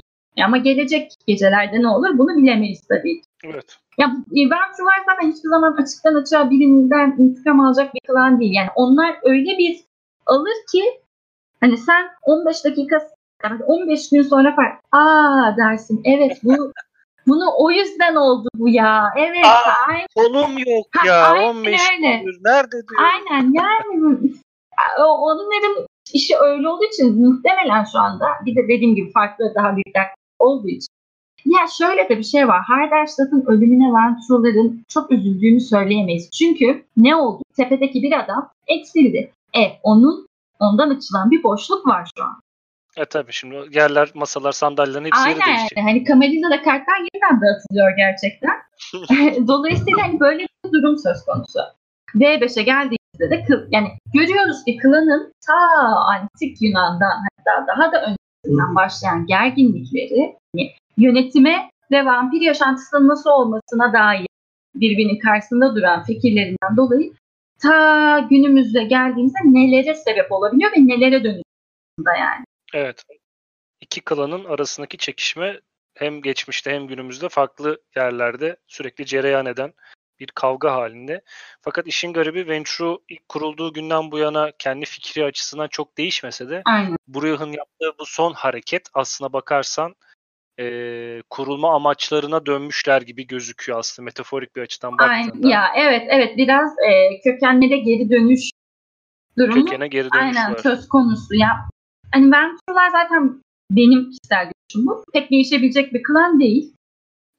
Speaker 2: Ama gelecek gecelerde ne olur bunu bilemeyiz tabii ki.
Speaker 1: Evet.
Speaker 2: Ya Venture'lar zaten hiçbir zaman açıktan açığa birinden intikam alacak bir klan değil. Yani onlar öyle bir alır ki Hani sen 15 dakika yani 15 gün sonra fark aa dersin evet bu bunu o yüzden oldu bu ya. Evet.
Speaker 1: Aa, aynen. Konum yok ha, ya. 15 gündür. Nerede diyor.
Speaker 2: Aynen yani onların işi öyle olduğu için muhtemelen şu anda bir de dediğim gibi farklı daha büyük olduğu için. Ya şöyle de bir şey var. Harderstadt'ın ölümüne Venture'ların çok üzüldüğünü söyleyemeyiz. Çünkü ne oldu? Tepedeki bir adam eksildi. E onun ondan açılan bir boşluk var şu an.
Speaker 1: E tabii şimdi yerler, masalar, sandalyelerin hepsi
Speaker 2: Aynen,
Speaker 1: yeri değişecek.
Speaker 2: Aynen. Hani Camelilla'da kartlar yeniden dağıtılıyor gerçekten. Dolayısıyla hani böyle bir durum söz konusu. D5'e geldiğimizde de yani görüyoruz ki klanın ta antik Yunan'dan hatta daha da öncesinden başlayan gerginlikleri yani yönetime ve vampir yaşantısının nasıl olmasına dair birbirinin karşısında duran fikirlerinden dolayı ta günümüzde geldiğimizde nelere sebep olabiliyor ve nelere dönüşüyor yani.
Speaker 1: Evet. İki klanın arasındaki çekişme hem geçmişte hem günümüzde farklı yerlerde sürekli cereyan eden bir kavga halinde. Fakat işin garibi Venture ilk kurulduğu günden bu yana kendi fikri açısından çok değişmese de
Speaker 2: Aynen.
Speaker 1: Yaptığı bu son hareket aslına bakarsan e, kurulma amaçlarına dönmüşler gibi gözüküyor aslında metaforik bir açıdan baktığında.
Speaker 2: Aynen. Ya evet evet biraz e, kökenlere geri dönüş durumu.
Speaker 1: Kökene geri dönüş
Speaker 2: Aynen
Speaker 1: var.
Speaker 2: söz konusu. Ya hani Venture'lar zaten benim kişisel görüşüm bu. Pek değişebilecek bir klan değil.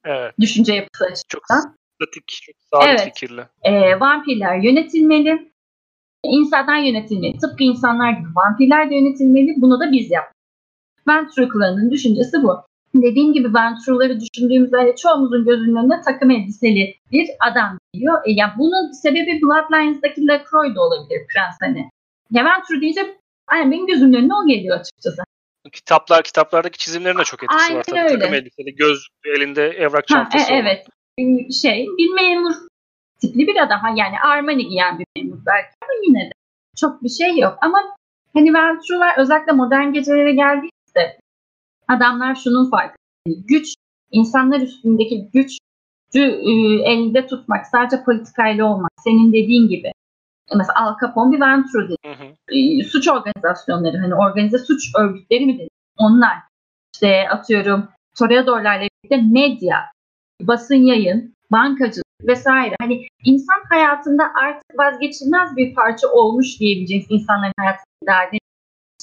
Speaker 1: Evet.
Speaker 2: Düşünce yapısı açısından.
Speaker 1: Çok statik, çok sabit
Speaker 2: evet.
Speaker 1: fikirli.
Speaker 2: E, vampirler yönetilmeli. İnsanlar yönetilmeli. Tıpkı insanlar gibi vampirler de yönetilmeli. Bunu da biz yaptık. Venture klanının düşüncesi bu dediğim gibi Venture'ları düşündüğümüzde hani çoğumuzun gözünün önüne takım elbiseli bir adam geliyor. E, yani bunun sebebi Bloodlines'daki Lacroix da olabilir Prens hani. Ya Venture deyince yani benim gözümün önüne o geliyor açıkçası.
Speaker 1: Kitaplar, kitaplardaki çizimlerin de çok etkisi
Speaker 2: Aynen
Speaker 1: var tabii.
Speaker 2: Öyle.
Speaker 1: Takım elbiseli, göz elinde evrak çantası
Speaker 2: ha, e, Evet. Şey, bir memur tipli bir adam. Yani Armani giyen bir memur belki ama yine de çok bir şey yok. Ama hani Venture'lar özellikle modern gecelere geldiğinde adamlar şunun farkında. Güç, insanlar üstündeki güç e, elde tutmak, sadece politikayla olmak. Senin dediğin gibi. Mesela Al Capone bir dedi. E, suç organizasyonları, hani organize suç örgütleri mi dedi? Onlar. İşte atıyorum Toreador'larla birlikte medya, basın yayın, bankacılık vesaire. Hani insan hayatında artık vazgeçilmez bir parça olmuş diyebileceğiz insanların hayatında.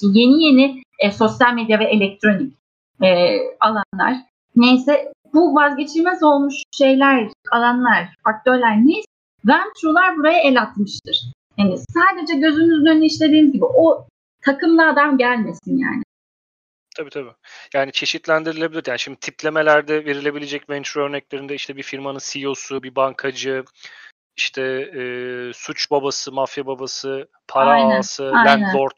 Speaker 2: Yeni yeni e, sosyal medya ve elektronik e, alanlar. Neyse bu vazgeçilmez olmuş şeyler, alanlar, faktörler neyse Venture'lar buraya el atmıştır. Yani sadece gözünüzün önüne işlediğiniz gibi o takımlı adam gelmesin yani.
Speaker 1: Tabii tabii. Yani çeşitlendirilebilir. Yani şimdi tiplemelerde verilebilecek venture örneklerinde işte bir firmanın CEO'su, bir bankacı, işte e, suç babası, mafya babası, para
Speaker 2: Aynen,
Speaker 1: ağası,
Speaker 2: aynen.
Speaker 1: landlord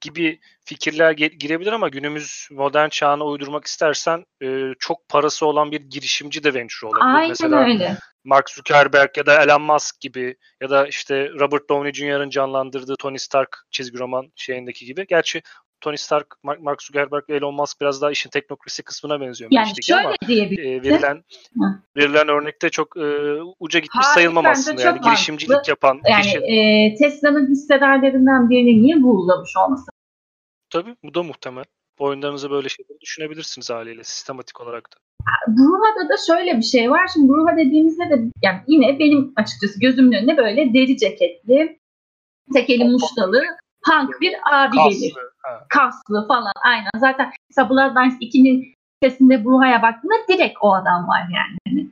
Speaker 1: gibi fikirler girebilir ama günümüz modern çağına uydurmak istersen e, çok parası olan bir girişimci de venture olabilir.
Speaker 2: Aynen
Speaker 1: Mesela
Speaker 2: öyle.
Speaker 1: Mark Zuckerberg ya da Elon Musk gibi ya da işte Robert Downey Jr.'ın canlandırdığı Tony Stark çizgi roman şeyindeki gibi. Gerçi Tony Stark, Mark Zuckerberg ve Elon Musk biraz daha işin teknokrasi kısmına benziyor.
Speaker 2: Yani şöyle ama,
Speaker 1: e, verilen verilen örnekte çok e, uca gitmiş Hayır, sayılmam aslında. Yani mantıklı. girişimcilik yapan
Speaker 2: yani kişi. E, Tesla'nın hissedarlarından birini niye buğulamış olmasın?
Speaker 1: Tabii bu da muhtemel. Oyunlarınızı böyle şeyleri düşünebilirsiniz haliyle sistematik olarak da.
Speaker 2: Bruha'da da şöyle bir şey var. Şimdi Bruha dediğimizde de yani yine benim açıkçası gözümün önüne böyle deri ceketli, tekeli muştalı, punk bir abi Kaslı, gelir. Ha. Kaslı falan aynen. Zaten mesela Bloodlines 2'nin sesinde Bruha'ya baktığında direkt o adam var yani. Hani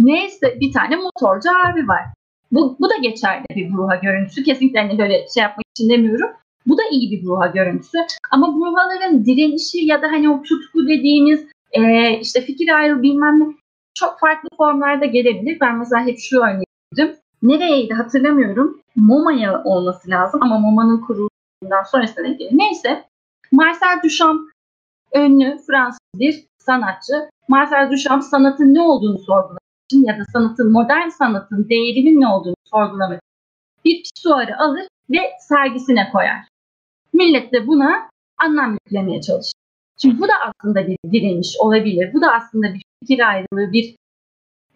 Speaker 2: neyse bir tane motorcu abi var. Bu, bu da geçerli bir Bruha görüntüsü. Kesinlikle hani böyle şey yapmak için demiyorum. Bu da iyi bir Bruha görüntüsü. Ama Bruhaların direnişi ya da hani o tutku dediğimiz e, işte fikir ayrılığı bilmem ne çok farklı formlarda gelebilir. Ben mesela hep şu örneği Nereyeydi hatırlamıyorum. MoMA'ya olması lazım ama MoMA'nın kurulundan sonrasına ilgili. Neyse Marcel Duchamp ünlü Fransız bir sanatçı. Marcel Duchamp sanatın ne olduğunu sorgulamak için ya da sanatın modern sanatın değerinin ne olduğunu sorgulamak için bir pisuarı alır ve sergisine koyar. Millet de buna anlam yüklemeye çalışır. Şimdi bu da aslında bir direniş olabilir. Bu da aslında bir fikir ayrılığı, bir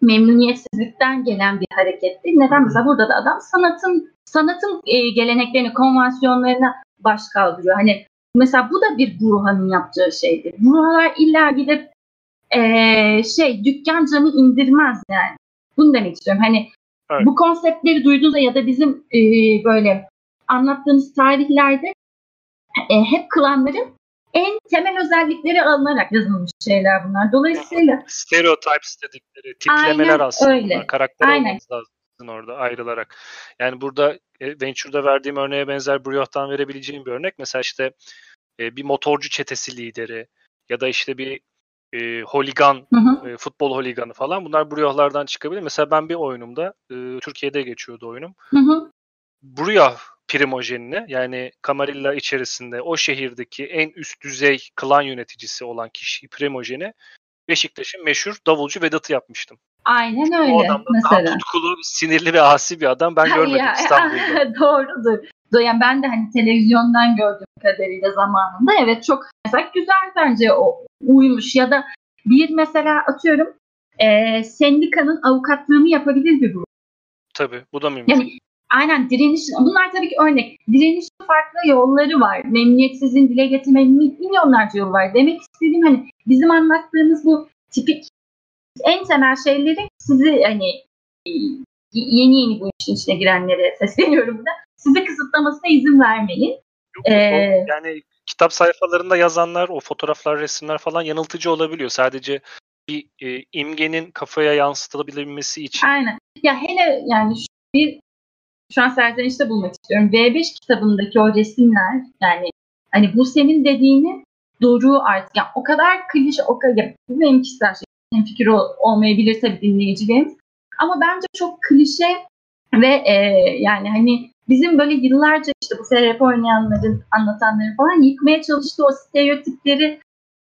Speaker 2: memnuniyetsizlikten gelen bir harekettir. Neden? Mesela burada da adam sanatın sanatın e, geleneklerini, konvansiyonlarına baş kaldırıyor. Hani mesela bu da bir Burhan'ın yaptığı şeydir. Burhanlar illa gidip e, şey dükkan camı indirmez yani. Bunu demek istiyorum. Hani evet. bu konseptleri duyduğunda ya da bizim e, böyle anlattığımız tarihlerde e, hep klanların en temel özellikleri alınarak yazılmış şeyler bunlar. Dolayısıyla
Speaker 1: stereotypes dedikleri tiplemeler Aynen aslında. Öyle. Bunlar. Karakter Aynen. lazım orada ayrılarak. Yani burada e, Venture'da verdiğim örneğe benzer Brioch'tan verebileceğim bir örnek. Mesela işte e, bir motorcu çetesi lideri ya da işte bir e, holigan, hı hı. E, futbol holiganı falan bunlar Brioch'lardan çıkabilir. Mesela ben bir oyunumda, e, Türkiye'de geçiyordu oyunum. Hı hı. Brioch primojenine yani Camarilla içerisinde o şehirdeki en üst düzey klan yöneticisi olan kişi primojeni Beşiktaş'ın meşhur davulcu Vedat'ı yapmıştım.
Speaker 2: Aynen öyle. O adam da mesela.
Speaker 1: tutkulu, sinirli ve asi bir adam. Ben görmedim ya, İstanbul'da.
Speaker 2: Doğrudur. Yani ben de hani televizyondan gördüğüm kadarıyla zamanında evet çok mesela güzel bence o uymuş ya da bir mesela atıyorum e, sendikanın avukatlığını yapabilir bir grup.
Speaker 1: Tabii bu da mümkün.
Speaker 2: Yani Aynen direniş. Bunlar tabii ki örnek. Direnişin farklı yolları var. Memnuniyetsizliğin dile getirmenin milyonlarca yolu var. Demek istediğim hani bizim anlattığımız bu tipik en temel şeyleri sizi hani yeni yeni bu işin içine girenlere sesleniyorum da size kısıtlamasına izin vermeyin.
Speaker 1: Yok, ee, yani kitap sayfalarında yazanlar, o fotoğraflar, resimler falan yanıltıcı olabiliyor. Sadece bir e, imgenin kafaya yansıtılabilmesi için.
Speaker 2: Aynen. Ya hele yani bir şu an serzenişte bulmak istiyorum. V5 kitabındaki o resimler yani hani bu senin dediğini doğru artık yani o kadar klişe o kadar bu benim kişisel şey fikir olmayabilir tabii dinleyicilerimiz ama bence çok klişe ve e, yani hani bizim böyle yıllarca işte bu FRP oynayanların, anlatanları falan yıkmaya çalıştığı o stereotipleri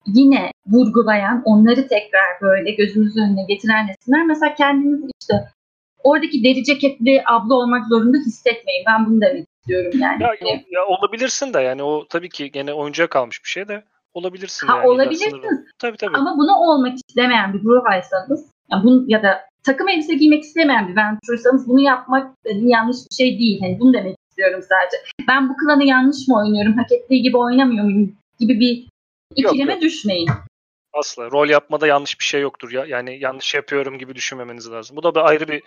Speaker 2: yine vurgulayan, onları tekrar böyle gözümüzün önüne getiren resimler. Mesela kendimiz işte oradaki deri ceketli abla olmak zorunda hissetmeyin. Ben bunu demek istiyorum yani.
Speaker 1: Ya, ya olabilirsin de yani o tabii ki gene oyuncuya kalmış bir şey de olabilirsin
Speaker 2: ha,
Speaker 1: yani.
Speaker 2: Olabilirsiniz.
Speaker 1: Tabii tabii.
Speaker 2: Ama bunu olmak istemeyen bir ruhaysanız ya, bunu, ya da takım elbise giymek istemeyen bir ventursanız bunu yapmak yanlış bir şey değil. Yani bunu demek istiyorum sadece. Ben bu klanı yanlış mı oynuyorum, hak ettiği gibi oynamıyor muyum gibi bir ikileme yok, yok. düşmeyin.
Speaker 1: Asla. Rol yapmada yanlış bir şey yoktur ya. Yani yanlış yapıyorum gibi düşünmemeniz lazım. Bu da bir ayrı bir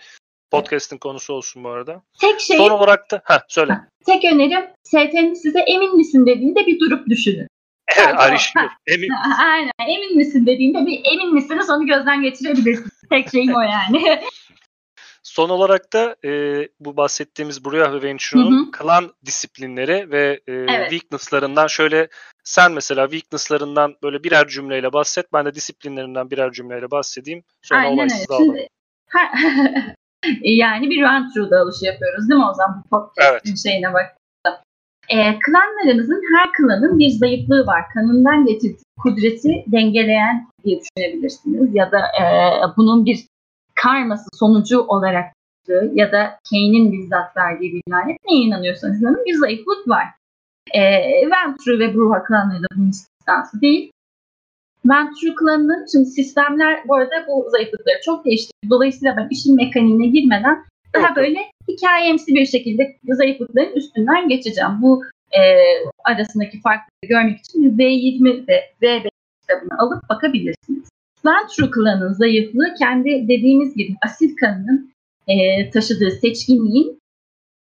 Speaker 1: Podcast'in konusu olsun bu arada.
Speaker 2: Tek şey.
Speaker 1: Son olarak da ha söyle.
Speaker 2: Tek önerim ST'nin size emin misin dediğinde bir durup düşünün.
Speaker 1: Evet ayrışıyor. Emin
Speaker 2: Aynen emin misin dediğinde bir emin misiniz onu gözden geçirebilirsiniz. Tek şeyim o yani.
Speaker 1: Son olarak da e, bu bahsettiğimiz Bruya ve Venture'un klan disiplinleri ve e, evet. weakness'larından şöyle sen mesela weakness'larından böyle birer cümleyle bahset. Ben de disiplinlerinden birer cümleyle bahsedeyim. Sonra Aynen olaysız öyle.
Speaker 2: Şimdi, yani bir run through dalışı yapıyoruz değil mi o zaman bu podcast'in evet. şeyine baktığımızda. E, klanlarımızın her klanın bir zayıflığı var. Kanından getirdiği kudreti dengeleyen diye düşünebilirsiniz. Ya da e, bunun bir karması sonucu olarak ya da Kane'in bizzat verdiği bir lanet neye inanıyorsanız inanın bir zayıflık var. E, Ventru ve Bruja klanları da bunun istisnası değil. Ventru klanının şimdi sistemler bu arada bu zayıflıkları çok değişti. Dolayısıyla ben işin mekaniğine girmeden daha böyle hikayemsi bir şekilde zayıflıkların üstünden geçeceğim. Bu e, arasındaki farkları görmek için V20 ve V5 kitabını alıp bakabilirsiniz. Ventru klanının zayıflığı kendi dediğimiz gibi asil kanının e, taşıdığı seçkinliğin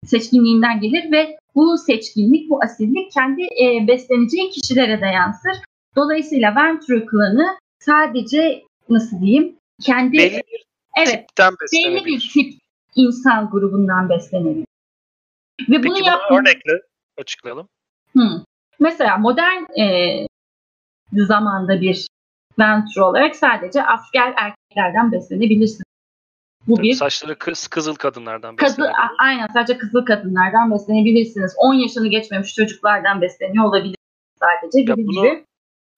Speaker 2: seçkinliğinden gelir ve bu seçkinlik, bu asillik kendi e, besleneceği kişilere de yansır. Dolayısıyla Ventru klanı sadece nasıl diyeyim kendi
Speaker 1: belli bir
Speaker 2: evet,
Speaker 1: tipten
Speaker 2: belli bir tip insan grubundan beslenebilir. Ve
Speaker 1: Peki
Speaker 2: bunu yaptığında-
Speaker 1: örnekle açıklayalım.
Speaker 2: Hı. Mesela modern e, zamanda bir Ventru olarak sadece asker erkeklerden beslenebilirsiniz. Bu bir
Speaker 1: Saçları kız, kızıl kadınlardan
Speaker 2: Kızı,
Speaker 1: besleniyor.
Speaker 2: a- aynen sadece kızıl kadınlardan beslenebilirsiniz. 10 yaşını geçmemiş çocuklardan besleniyor olabilirsiniz sadece.
Speaker 1: Ya bunu-
Speaker 2: gibi.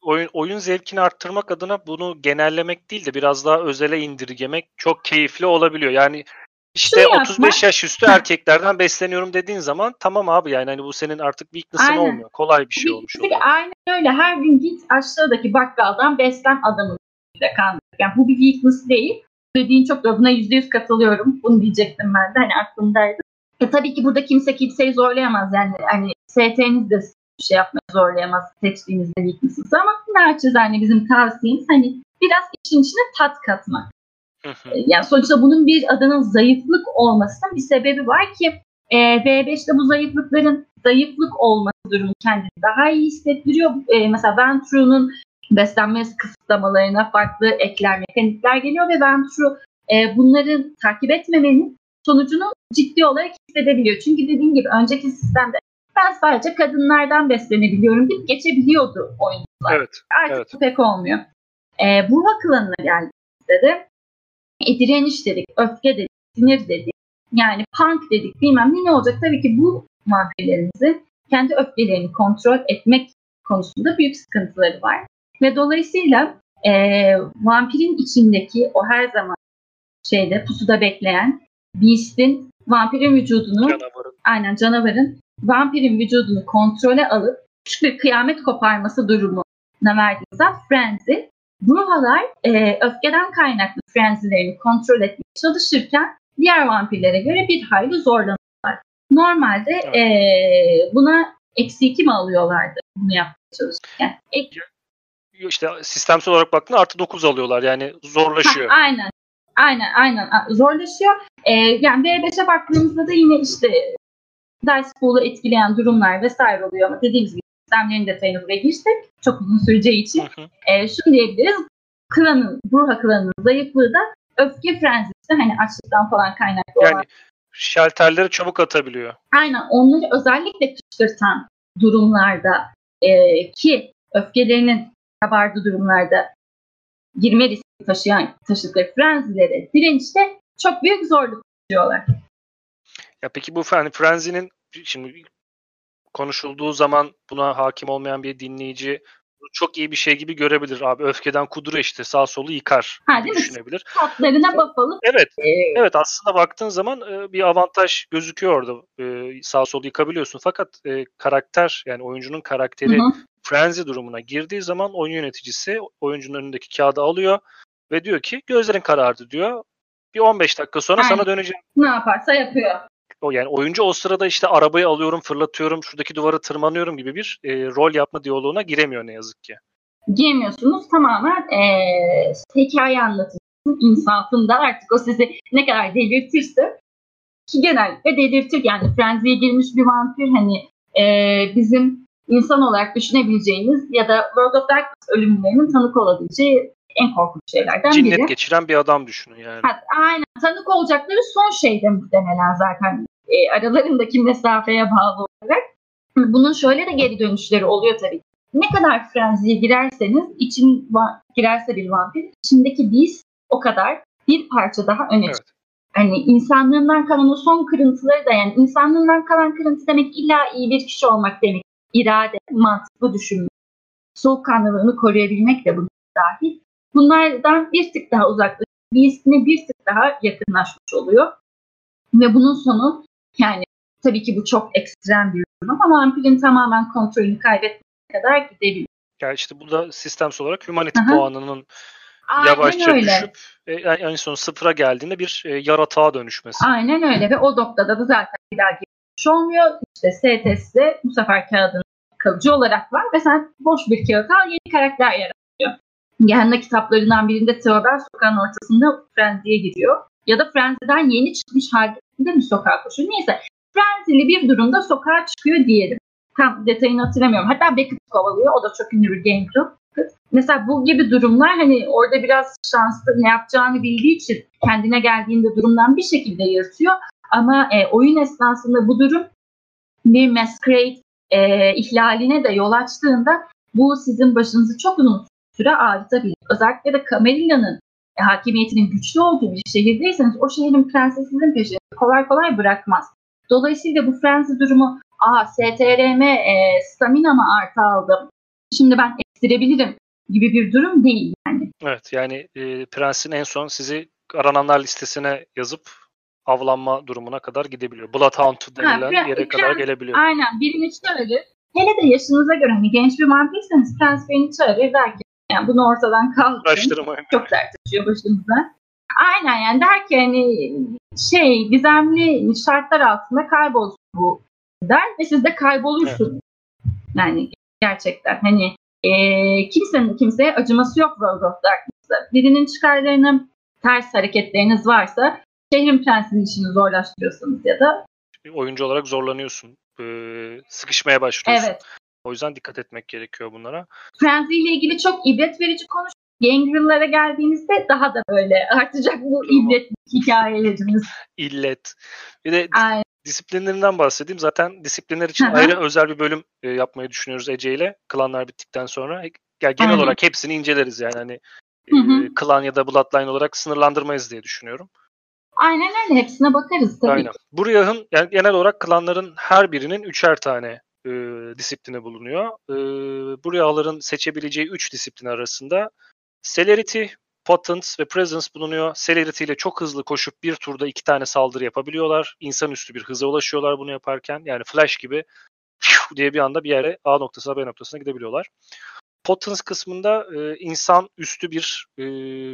Speaker 1: Oyun, oyun zevkini arttırmak adına bunu genellemek değil de biraz daha özele indirgemek çok keyifli olabiliyor. Yani işte
Speaker 2: Şunu
Speaker 1: 35 yaş üstü erkeklerden besleniyorum dediğin zaman tamam abi yani hani bu senin artık weakness'ın
Speaker 2: Aynen.
Speaker 1: olmuyor. Kolay bir şey olmuş oluyor.
Speaker 2: Aynen öyle. Her gün git aşağıdaki bakkaldan beslen adamın ile kandır. Yani bu bir weakness değil. Dediğin çok doğru. Buna %100 katılıyorum. Bunu diyecektim ben de. Hani aklımdaydı. E, tabii ki burada kimse kimseyi zorlayamaz. Yani hani ST'niz de bir şey yapmaya zorlayamaz seçtiğinizde weakness'ınızı ama naçizane bizim tavsiyemiz hani biraz işin içine tat katmak.
Speaker 1: Hı.
Speaker 2: Yani sonuçta bunun bir adının zayıflık olmasının bir sebebi var ki e, V5'te bu zayıflıkların zayıflık olması durumu kendini daha iyi hissettiriyor. E, mesela Ventru'nun beslenme kısıtlamalarına farklı ekler, mekanikler geliyor ve Ventru e, bunları takip etmemenin sonucunu ciddi olarak hissedebiliyor. Çünkü dediğim gibi önceki sistemde ben sadece kadınlardan beslenebiliyorum deyip geçebiliyordu oyuncular.
Speaker 1: Evet.
Speaker 2: Artık
Speaker 1: Evet.
Speaker 2: bu pek olmuyor. E, Burha klanına geldiğimizde de e, direniş dedik, öfke dedik, sinir dedik. Yani punk dedik bilmem ne ne olacak. Tabii ki bu vampirlerimizin kendi öfkelerini kontrol etmek konusunda büyük sıkıntıları var. Ve dolayısıyla e, vampirin içindeki o her zaman şeyde pusuda bekleyen Beast'in vampirin vücudunu
Speaker 1: Canavarın.
Speaker 2: aynen canavarın vampirin vücudunu kontrole alıp küçük bir kıyamet koparması durumuna verdiğimizde frenzy Bruhalar e, öfkeden kaynaklı frenzilerini kontrol etmeye çalışırken diğer vampirlere göre bir hayli zorlanıyorlar. Normalde
Speaker 1: Evet.
Speaker 2: e, buna eksi iki mi alıyorlardı bunu yapmaya çalışırken? Ek-
Speaker 1: İşte sistemsel olarak baktığında artı 9 alıyorlar yani zorlaşıyor.
Speaker 2: Ha, aynen. Aynen aynen zorlaşıyor. Ee, yani V5'e baktığımızda da yine işte dice pool'u etkileyen durumlar vesaire oluyor ama dediğimiz gibi sistemlerin detayına buraya girsek çok uzun süreceği için
Speaker 1: Hı hı.
Speaker 2: e, şunu diyebiliriz. Klanın, Bruha klanının zayıflığı da öfke frenzisi hani açlıktan falan kaynaklı olan
Speaker 1: Yani şalterleri çabuk atabiliyor.
Speaker 2: Aynen onları özellikle kışkırtan durumlarda e, ki öfkelerinin kabardığı durumlarda girme riski taşıyan taşıdıkları frenzilere direnişte çok büyük zorluk yaşıyorlar.
Speaker 1: Ya peki bu hani Frenzy'nin şimdi konuşulduğu zaman buna hakim olmayan bir dinleyici çok iyi bir şey gibi görebilir abi. Öfkeden kudura işte sağ solu yıkar
Speaker 2: Ha, değil
Speaker 1: düşünebilir.
Speaker 2: Tatlarına buff alıp
Speaker 1: Evet.
Speaker 2: e,
Speaker 1: Evet aslında baktığın zaman e, bir avantaj gözüküyor orada. E, sağ sol yıkabiliyorsun. Fakat e, karakter yani oyuncunun karakteri
Speaker 2: hı hı,
Speaker 1: frenzy durumuna girdiği zaman oyun yöneticisi oyuncunun önündeki kağıdı alıyor ve diyor ki gözlerin karardı diyor. Bir 15 dakika sonra
Speaker 2: Aynen.
Speaker 1: sana döneceğim.
Speaker 2: ne yaparsa yapıyor.
Speaker 1: O yani oyuncu o sırada işte arabayı alıyorum, fırlatıyorum, şuradaki duvarı tırmanıyorum gibi bir e, rol yapma diyaloğuna giremiyor ne yazık ki.
Speaker 2: Giremiyorsunuz tamamen e, hikaye anlatıcısının insafında artık o sizi ne kadar delirtirse ki genellikle delirtir yani frenziye girmiş bir vampir hani e, bizim insan olarak düşünebileceğimiz ya da World of Darkness ölümlerinin tanık olabileceği en korkunç şeylerden biri.
Speaker 1: Cinnet geçiren bir adam düşünün yani.
Speaker 2: Ha, aynen tanık olacakları son şeyde muhtemelen zaten e, aralarındaki mesafeye bağlı olarak. Bunun şöyle de geri dönüşleri oluyor tabii. Ne kadar frenziye girerseniz, için girerse bir vampir, içindeki biz o kadar bir parça daha öne
Speaker 1: Evet.
Speaker 2: çıkıyor. Hani insanlığından kalan o son kırıntıları da yani insanlığından kalan kırıntı demek illa iyi bir kişi olmak demek. İrade, mantıklı düşünmek, soğukkanlılığını koruyabilmek de bunun dahil. Bunlardan bir tık daha uzaklaşıp Beast'ine bir tık daha yakınlaşmış oluyor. Ve bunun sonu yani tabii ki bu çok ekstrem bir durum ama vampirin tamamen kontrolünü kaybetmeye kadar gidebilir.
Speaker 1: Yani işte bu da sistemsel olarak humanity Aha. puanının
Speaker 2: Aynen
Speaker 1: yavaşça
Speaker 2: öyle.
Speaker 1: düşüp e, en son sıfıra geldiğinde bir e, yaratığa dönüşmesi.
Speaker 2: Aynen öyle ve o noktada da zaten bir daha geçmiş olmuyor. İşte STS'de bu sefer kağıdın kalıcı olarak var ve sen boş bir kağıt al yeni karakter yaratıyor. Genelde kitaplarından birinde Theodor sokağın ortasında Frenzy'ye giriyor. Ya da Frenzy'den yeni çıkmış halinde mi sokağa koşuyor? Neyse Frenzy'li bir durumda sokağa çıkıyor diyelim. Tam detayını hatırlamıyorum. Hatta Beckett kovalıyor. O da çok ünlü bir group. Mesela bu gibi durumlar hani orada biraz şanslı ne yapacağını bildiği için kendine geldiğinde durumdan bir şekilde yaratıyor. Ama e, oyun esnasında bu durum bir masquerade e, ihlaline de yol açtığında bu sizin başınızı çok uzun süre ağrıtabilir. Özellikle de Camellia'nın e, hakimiyetinin güçlü olduğu bir şehirdeyseniz o şehrin prensesinin peşini kolay kolay bırakmaz. Dolayısıyla bu frenzi durumu aa STRM e, stamina mı artı aldım şimdi ben ekstirebilirim gibi bir durum değil yani.
Speaker 1: Evet yani e, prensin en son sizi arananlar listesine yazıp avlanma durumuna kadar gidebiliyor. Bloodhound denilen ha, yere kadar gelebiliyor.
Speaker 2: Aynen birini çağırır. Hele de yaşınıza göre hani genç bir vampirseniz prens beni çağırır der ki yani bunu ortadan kaldırın. Çok dert açıyor başımıza. Aynen yani der ki hani şey gizemli şartlar altında kaybolsun bu der ve siz de kaybolursunuz. Evet. Yani gerçekten hani e, kimsenin kimseye acıması yok World of Darkness'ta. Birinin çıkarlarına ters hareketleriniz varsa şehrin prensinin işini zorlaştırıyorsunuz ya da
Speaker 1: oyuncu olarak zorlanıyorsun. Ee, sıkışmaya başlıyorsun.
Speaker 2: Evet.
Speaker 1: O yüzden dikkat etmek gerekiyor bunlara.
Speaker 2: Frenzy ile ilgili çok ibret verici konuş. Gangrel'lara geldiğimizde daha da böyle artacak bu tamam. ibret hikayelerimiz.
Speaker 1: İllet. Bir de Aynen. disiplinlerinden bahsedeyim. Zaten disiplinler için ayrı özel bir bölüm e, yapmayı düşünüyoruz Ece ile. Klanlar bittikten sonra. Yani genel Aynen. olarak hepsini inceleriz yani. Hani e, klan ya da bloodline olarak sınırlandırmayız diye düşünüyorum.
Speaker 2: Aynen öyle. Hepsine bakarız tabii. Aynen.
Speaker 1: Buraya'nın yani genel olarak klanların her birinin üçer tane e, disiplini bulunuyor. E, Buryaların seçebileceği üç disiplin arasında Celerity, Potence ve Presence bulunuyor. Celerity ile çok hızlı koşup bir turda iki tane saldırı yapabiliyorlar. İnsanüstü bir hıza ulaşıyorlar bunu yaparken. Yani Flash gibi diye bir anda bir yere A noktasına B noktasına gidebiliyorlar. Potence kısmında e, insan üstü bir e,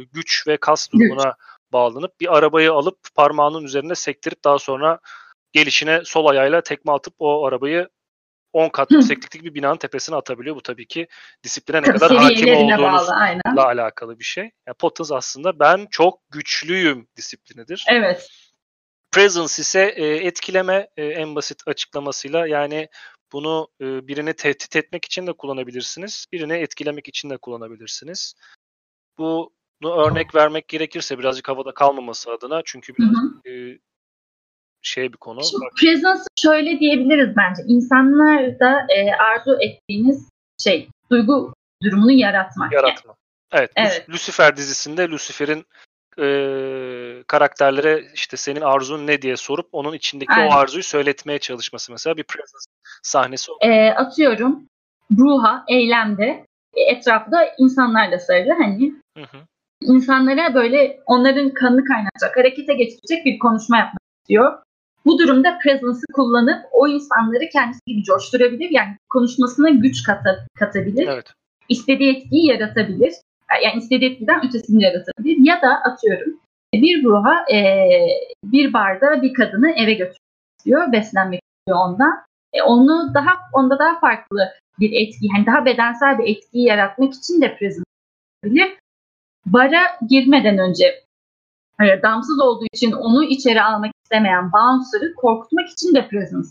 Speaker 1: güç ve kas durumuna bağlanıp bir arabayı alıp parmağının üzerinde sektirip daha sonra gelişine sol ayağıyla tekme atıp o arabayı 10 kat yükseklikteki bir binanın tepesine atabiliyor. Bu tabii ki disipline ne kadar hakim olduğunuzla alakalı bir şey. Yani Potence aslında ben çok güçlüyüm disiplinidir.
Speaker 2: Evet.
Speaker 1: Presence ise e, etkileme e, en basit açıklamasıyla yani bunu e, birini tehdit etmek için de kullanabilirsiniz. Birini etkilemek için de kullanabilirsiniz. Bu örnek vermek gerekirse birazcık havada kalmaması adına çünkü biraz hı hı. E, şey bir konu.
Speaker 2: Şimdi presence şöyle diyebiliriz bence. İnsanlarda e, arzu ettiğiniz şey duygu durumunu yaratmak.
Speaker 1: Yaratma. Yani. Evet, evet. Lucifer dizisinde Lucifer'in e, karakterlere işte senin arzun ne diye sorup onun içindeki Aynen. o arzuyu söyletmeye çalışması mesela bir presence sahnesi.
Speaker 2: E, atıyorum ruha, eylemde e, etrafta insanlarla sarılı hani hı hı. insanlara böyle onların kanını kaynatacak, harekete geçirecek bir konuşma yapmak istiyor. Bu durumda presence'ı kullanıp o insanları kendisi gibi coşturabilir. Yani konuşmasına güç kata, katabilir. Evet. İstediği etkiyi yaratabilir. Yani istediği etkiden ötesini yaratabilir. Ya da atıyorum bir ruha e, bir barda bir kadını eve götürmek istiyor. Beslenmek istiyor ondan. E, onu daha onda daha farklı bir etki, yani daha bedensel bir etkiyi yaratmak için de presence yapabilir. Bara girmeden önce damsız olduğu için onu içeri almak istemeyen bouncer'ı korkutmak için de presence.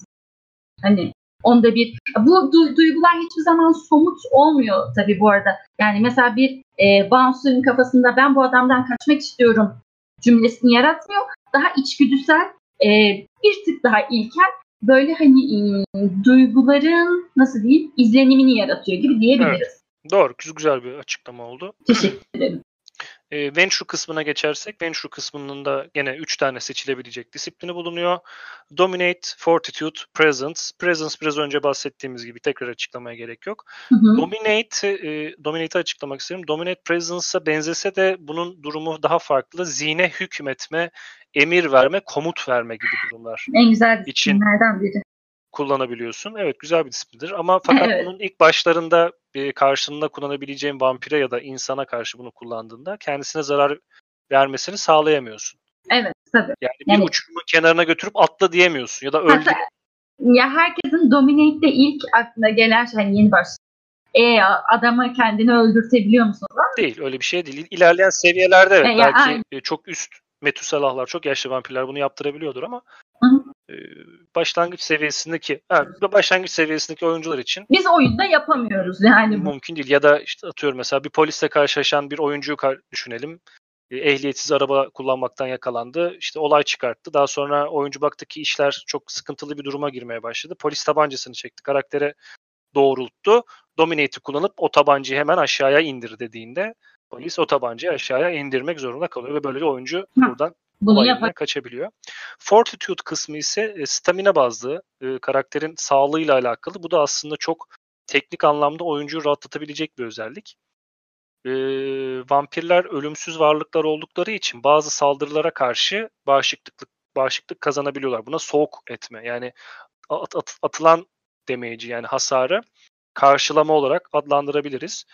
Speaker 2: Hani onda bir bu du- duygular hiçbir zaman somut olmuyor tabii bu arada. Yani mesela bir e, bouncer'ın kafasında ben bu adamdan kaçmak istiyorum cümlesini yaratmıyor. Daha içgüdüsel, e, bir tık daha ilkel böyle hani e, duyguların nasıl diyeyim izlenimini yaratıyor gibi diyebiliriz. Evet.
Speaker 1: Doğru. Güzel bir açıklama oldu.
Speaker 2: Teşekkür ederim.
Speaker 1: E, venture kısmına geçersek, venture kısmının da gene 3 tane seçilebilecek disiplini bulunuyor. Dominate, Fortitude, Presence. Presence biraz önce bahsettiğimiz gibi tekrar açıklamaya gerek yok.
Speaker 2: Hı hı.
Speaker 1: Dominate, e, Dominate'i açıklamak isterim. Dominate Presence'a benzese de bunun durumu daha farklı. Zihne hükmetme, emir verme, komut verme gibi durumlar
Speaker 2: En güzel
Speaker 1: için
Speaker 2: biri.
Speaker 1: Kullanabiliyorsun. Evet güzel bir disiplindir ama fakat
Speaker 2: Evet.
Speaker 1: bunun ilk başlarında e, karşılığında kullanabileceğin vampire ya da insana karşı bunu kullandığında kendisine zarar vermesini sağlayamıyorsun.
Speaker 2: Evet tabii.
Speaker 1: Yani,
Speaker 2: Yani-
Speaker 1: bir uçurumun kenarına götürüp atla diyemiyorsun ya da öldür
Speaker 2: ya herkesin Dominate'de ilk aklına gelen şey hani yeni baş. E ya adamı kendini öldürtebiliyor musun?
Speaker 1: değil. Öyle bir şey değil. İlerleyen seviyelerde evet
Speaker 2: E,
Speaker 1: belki
Speaker 2: aynen.
Speaker 1: e, çok üst Metusalahlar, çok yaşlı vampirler bunu yaptırabiliyordur ama
Speaker 2: Hı hı.
Speaker 1: e, başlangıç seviyesindeki ha, başlangıç seviyesindeki oyuncular için
Speaker 2: Biz oyunda yapamıyoruz yani.
Speaker 1: mümkün değil. Ya da işte atıyorum mesela bir polisle karşılaşan bir oyuncuyu düşünelim. E, Ehliyetsiz araba kullanmaktan yakalandı. İşte olay çıkarttı. Daha sonra oyuncu baktı ki işler çok sıkıntılı bir duruma girmeye başladı. Polis tabancasını çekti. Karaktere doğrulttu. Dominate'i kullanıp o tabancayı hemen aşağıya indir dediğinde polis o tabancayı aşağıya indirmek zorunda kalıyor ve böylece oyuncu buradan
Speaker 2: Bunu yapar.
Speaker 1: kaçabiliyor. Fortitude kısmı ise e, stamina bazlı, e, karakterin sağlığıyla alakalı. Bu da aslında çok teknik anlamda oyuncuyu rahatlatabilecek bir özellik. E, vampirler ölümsüz varlıklar oldukları için bazı saldırılara karşı bağışıklık bağışıklık kazanabiliyorlar. Buna soğuk etme yani at- at- atılan demeyici yani hasarı karşılama olarak adlandırabiliriz.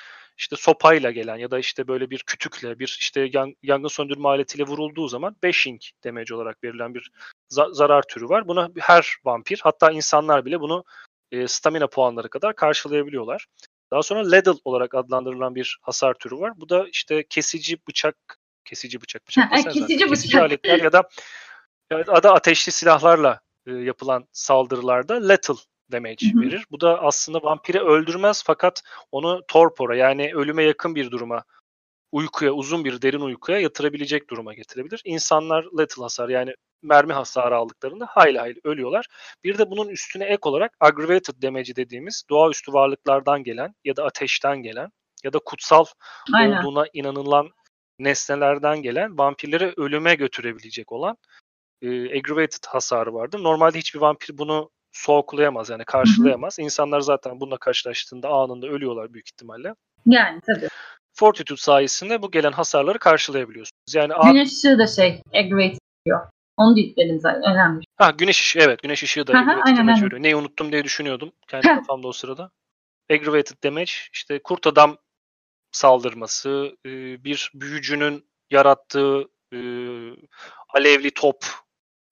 Speaker 1: İşte sopayla gelen ya da işte böyle bir kütükle bir işte yan- yangın söndürme aletiyle vurulduğu zaman bashing damage olarak verilen bir za- zarar türü var. Buna her vampir hatta insanlar bile bunu e, stamina puanları kadar karşılayabiliyorlar. Daha sonra ladle olarak adlandırılan bir hasar türü var. Bu da işte kesici bıçak, kesici bıçak, bıçak
Speaker 2: Ha, kesici
Speaker 1: zaten.
Speaker 2: bıçak.
Speaker 1: aletler ya da ya da ateşli silahlarla e, yapılan saldırılarda lethal damage
Speaker 2: Hı hı.
Speaker 1: verir. Bu da aslında vampiri öldürmez fakat onu torpora yani ölüme yakın bir duruma, uykuya, uzun bir derin uykuya yatırabilecek duruma getirebilir. İnsanlar lethal hasar yani mermi hasarı aldıklarında hayli hayli ölüyorlar. Bir de bunun üstüne ek olarak aggravated damage dediğimiz doğaüstü varlıklardan gelen ya da ateşten gelen ya da kutsal
Speaker 2: Aynen.
Speaker 1: olduğuna inanılan nesnelerden gelen vampirleri ölüme götürebilecek olan e, aggravated hasarı vardır. Normalde hiçbir vampir bunu soğuklayamaz yani karşılayamaz. İnsanlar zaten bununla karşılaştığında anında ölüyorlar büyük ihtimalle.
Speaker 2: Yani tabii.
Speaker 1: Fortitude sayesinde bu gelen hasarları karşılayabiliyorsunuz. Yani
Speaker 2: Güneş ışığı da şey aggravate ediyor. Onu da yükledim zaten. Önemli.
Speaker 1: ha, güneş ışığı evet güneş ışığı da
Speaker 2: Hı hı,
Speaker 1: aggravated damage veriyor. Neyi unuttum diye düşünüyordum kendi kafamda o sırada. Aggravated damage işte kurt adam saldırması, bir büyücünün yarattığı alevli top